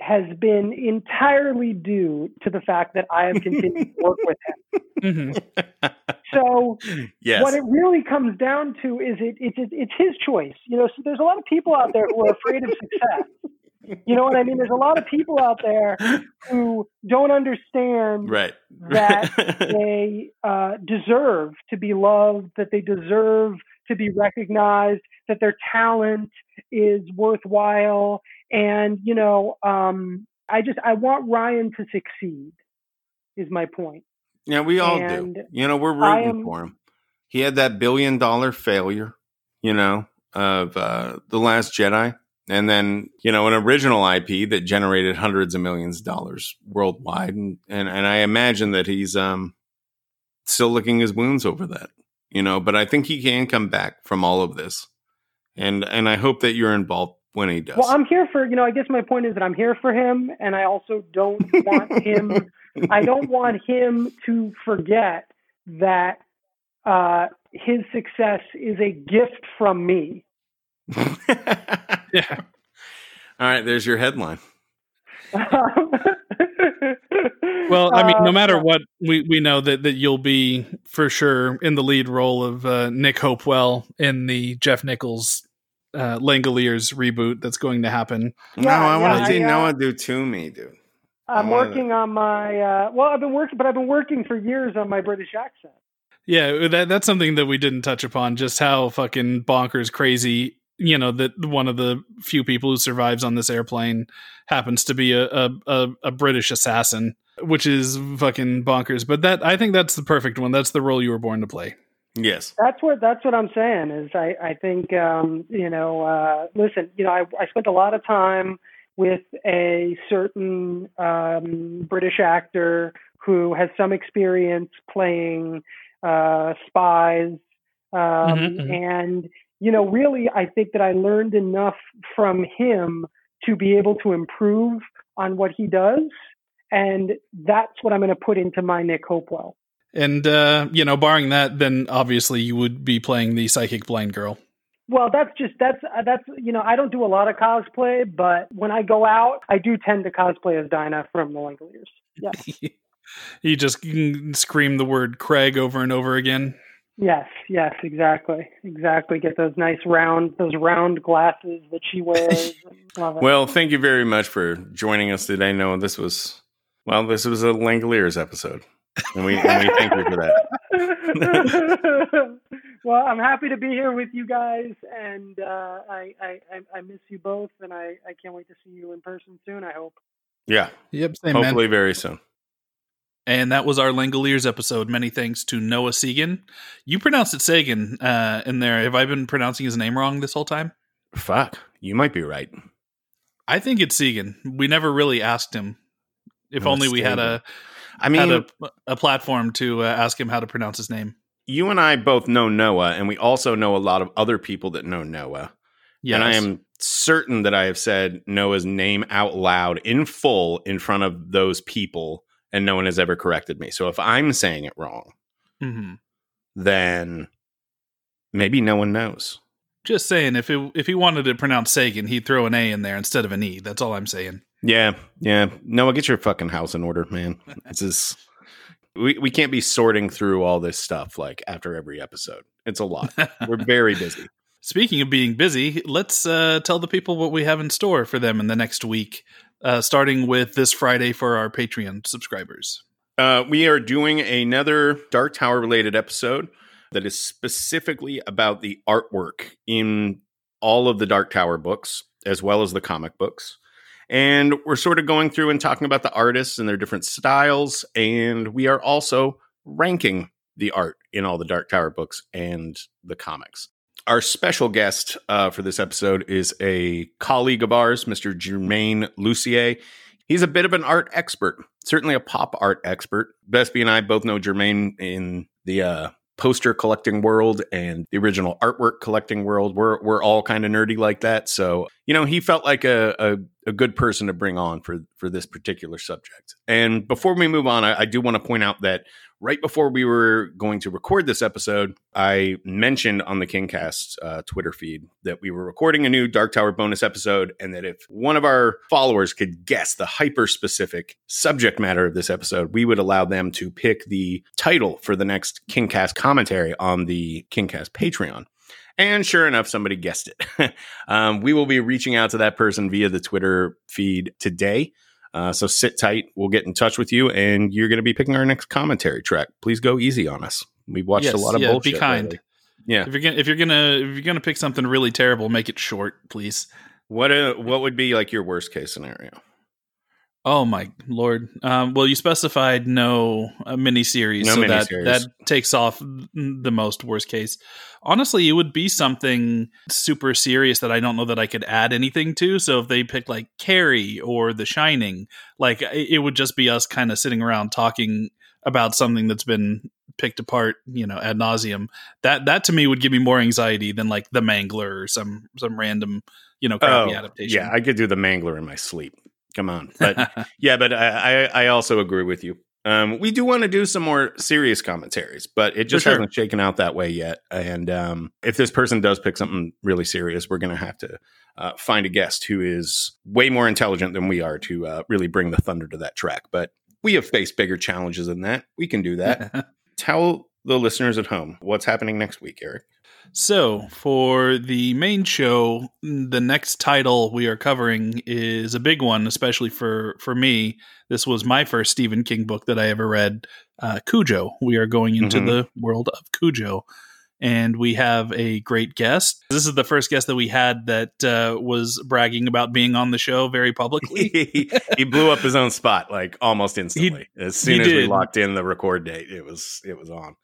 has been entirely due to the fact that i have continued to work with him. Mhm. so yes. what it really comes down to is it, it, it it's his choice. You know, so there's a lot of people out there who are afraid of success. You know what I mean? There's a lot of people out there who don't understand right. that they uh, deserve to be loved, that they deserve to be recognized, that their talent is worthwhile, and you know, um, I just I want Rian to succeed. Is my point. Yeah, we all And do. You know, we're rooting am- for him. He had that billion dollar failure, you know, of uh, The Last Jedi. And then, you know, an original IP that generated hundreds of millions of dollars worldwide. And, and, and I imagine that he's um, still licking his wounds over that, you know, but I think he can come back from all of this. And, and I hope that you're involved when he does. Well, I'm here for, you know, I guess my point is that I'm here for him and I also don't want him I don't want him to forget that uh, his success is a gift from me. yeah. All right, there's your headline. Well, I mean, no Uh, matter what, we, we know that, that you'll be for sure in the lead role of uh, Nick Hopewell in the Jeff Nichols uh, Langoliers reboot that's going to happen. no, I want yeah, to see I, Noah do to me, dude. I'm I wanna- working on my uh, well, I've been working, but I've been working for years on my British accent. Yeah, that that's something that we didn't touch upon. Just how fucking bonkers crazy. You know that one of the few people who survives on this airplane happens to be a a, a, a British assassin, which is fucking bonkers. But that I think that's the perfect one. That's the role you were born to play. Yes. That's what that's what I'm saying is I I think um, you know uh, listen you know I I spent a lot of time with a certain um, British actor who has some experience playing uh, spies um, Mhm, mhm. and you know really I think that I learned enough from him to be able to improve on what he does and that's what I'm going to put into my Nick Hopewell. And uh, you know, barring that, then obviously you would be playing the psychic blind girl. Well, that's just that's uh, that's you know I don't do a lot of cosplay, but when I go out, I do tend to cosplay as Dinah from the Langoliers. Yeah, You just scream the word Craig over and over again. Yes, yes, exactly, exactly. Get those nice round, those round glasses that she wears. Love. Well, thank you very much for joining us today. No, this was well, this was a Langoliers episode, and we and we thank you for that. well, I'm happy to be here with you guys, and uh, I, I I I miss you both, and I I can't wait to see you in person soon. I hope. Yeah, Yep, same man. hopefully very soon. And that was our Langoliers episode. Many thanks to Noah Segan. You pronounced it Sagan uh, in there. Have I been pronouncing his name wrong this whole time? Fuck, you might be right. I think it's Segan. We never really asked him. If Noah only we had a I mean, had a, a platform to uh, ask him how to pronounce his name. you and I both know Noah, and we also know a lot of other people that know Noah. Yes. And I am certain that I have said Noah's name out loud in full in front of those people, and no one has ever corrected me. So if I'm saying it wrong, Mhm. then maybe no one knows. Just saying, if it, if he wanted to pronounce Sagan, he'd throw an A in there instead of an E. That's all I'm saying. Yeah, yeah. Noah, get your fucking house in order, man. This is we we can't be sorting through all this stuff like after every episode. It's a lot. We're very busy. Speaking of being busy, let's uh, tell the people what we have in store for them in the next week, uh, starting with this Friday for our Patreon subscribers. Uh, we are doing another Dark Tower related episode that is specifically about the artwork in all of the Dark Tower books, as well as the comic books. And we're sort of going through and talking about the artists and their different styles. And we are also ranking the art in all the Dark Tower books and the comics. Our special guest uh, for this episode is a colleague of ours, Mr. Jermaine Lucier. He's a bit of an art expert, certainly a pop art expert. Vespe and I both know Jermaine in the uh, poster collecting world and the original artwork collecting world. We're we're all kind of nerdy like that, so you know he felt like a, a a good person to bring on for for this particular subject. And before we move on, I, I do want to point out that right before we were going to record this episode, I mentioned on the KingCast uh, Twitter feed that we were recording a new Dark Tower bonus episode, and that if one of our followers could guess the hyper specific subject matter of this episode, we would allow them to pick the title for the next KingCast commentary on the KingCast Patreon. And sure enough, somebody guessed it. um, we will be reaching out to that person via the Twitter feed today. Uh, so sit tight. We'll get in touch with you, and you're going to be picking our next commentary track. Please go easy on us. We've watched Yes, a lot of yeah, be kind. lately. Yeah. If you're gonna if you're gonna if you're gonna pick something really terrible, make it short, please. What uh what would be like your worst case scenario? Oh my lord! Um, well, you specified no uh, miniseries, No so that miniseries. that takes off the most worst case. Honestly, it would be something super serious that I don't know that I could add anything to. So if they pick like Carrie or The Shining, like it would just be us kind of sitting around talking about something that's been picked apart, you know, ad nauseum. That that to me would give me more anxiety than like The Mangler or some some random, you know, crappy adaptation. Oh, yeah, I could do the Mangler in my sleep. Come on, but yeah, but I, I I also agree with you. Um, we do want to do some more serious commentaries, but it just sure. hasn't shaken out that way yet. And um, if this person does pick something really serious, we're going to have to uh, find a guest who is way more intelligent than we are to uh, really bring the thunder to that track. But we have faced bigger challenges than that. We can do that. Tell the listeners at home what's happening next week, Eric. So, for the main show, the next title we are covering is a big one, especially for for me. This was my first Stephen King book that I ever read, uh, Cujo. We are going into Mhm. the world of Cujo, and we have a great guest. This is the first guest that we had that uh, was bragging about being on the show very publicly. he, he blew up his own spot like almost instantly. as soon he as we locked in the record date, it was it was on.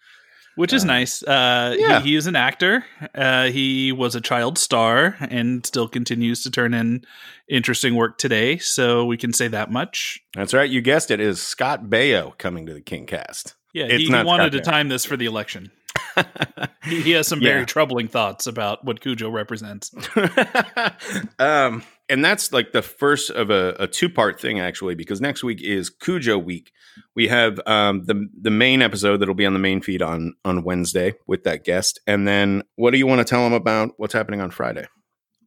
Which is Uh, nice. Uh, yeah. he, he is an actor. Uh, he was a child star and still continues to turn in interesting work today. So we can say that much. That's right. You guessed it. Is Scott Baio coming to the King cast? Yeah, It's he, he wanted Scott to Baio. time this for the election. He, he has some very Yeah. troubling thoughts about what Cujo represents. um, and that's like the first of a, a two part thing, actually, because next week is Cujo week. We have um, the the main episode that'll be on the main feed on on Wednesday with that guest, and then what do you want to tell them about what's happening on Friday?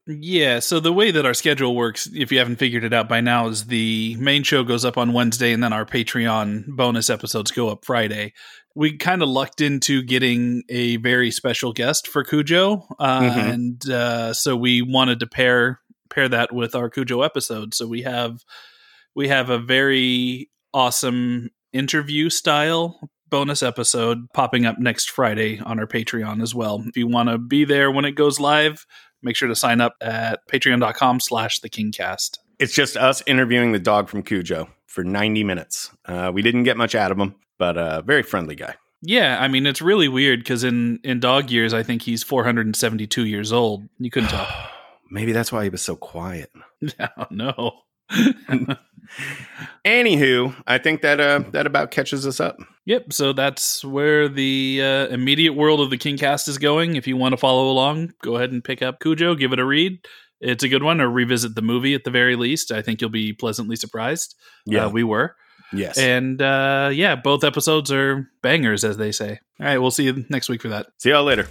Yeah, so the way that our schedule works, if you haven't figured it out by now, is the main show goes up on Wednesday and then our Patreon bonus episodes go up Friday. We kind of lucked into getting a very special guest for Cujo, uh, Mhm. and uh, so we wanted to pair pair that with our Cujo episode. So we have we have a very awesome interview style bonus episode popping up next Friday on our Patreon as well. If you want to be there when it goes live, make sure to sign up at patreon.com slash the kingcast. It's just us interviewing the dog from Cujo for 90 minutes. Uh, we didn't get much out of him, but uh, very friendly guy. Yeah, I mean it's really weird because in in dog years, I think he's 472 years old. You couldn't tell. Maybe that's why he was so quiet. no, no. Anywho, I think that uh, that about catches us up. Yep. So that's where the uh, immediate world of the Kingcast is going. If you want to follow along, go ahead and pick up Cujo, give it a read. It's a good one, or revisit the movie at the very least. I think you'll be pleasantly surprised. Yeah, Uh, we were. Yes. And uh, yeah, both episodes are bangers, as they say. All right, we'll see you next week for that. See y'all later.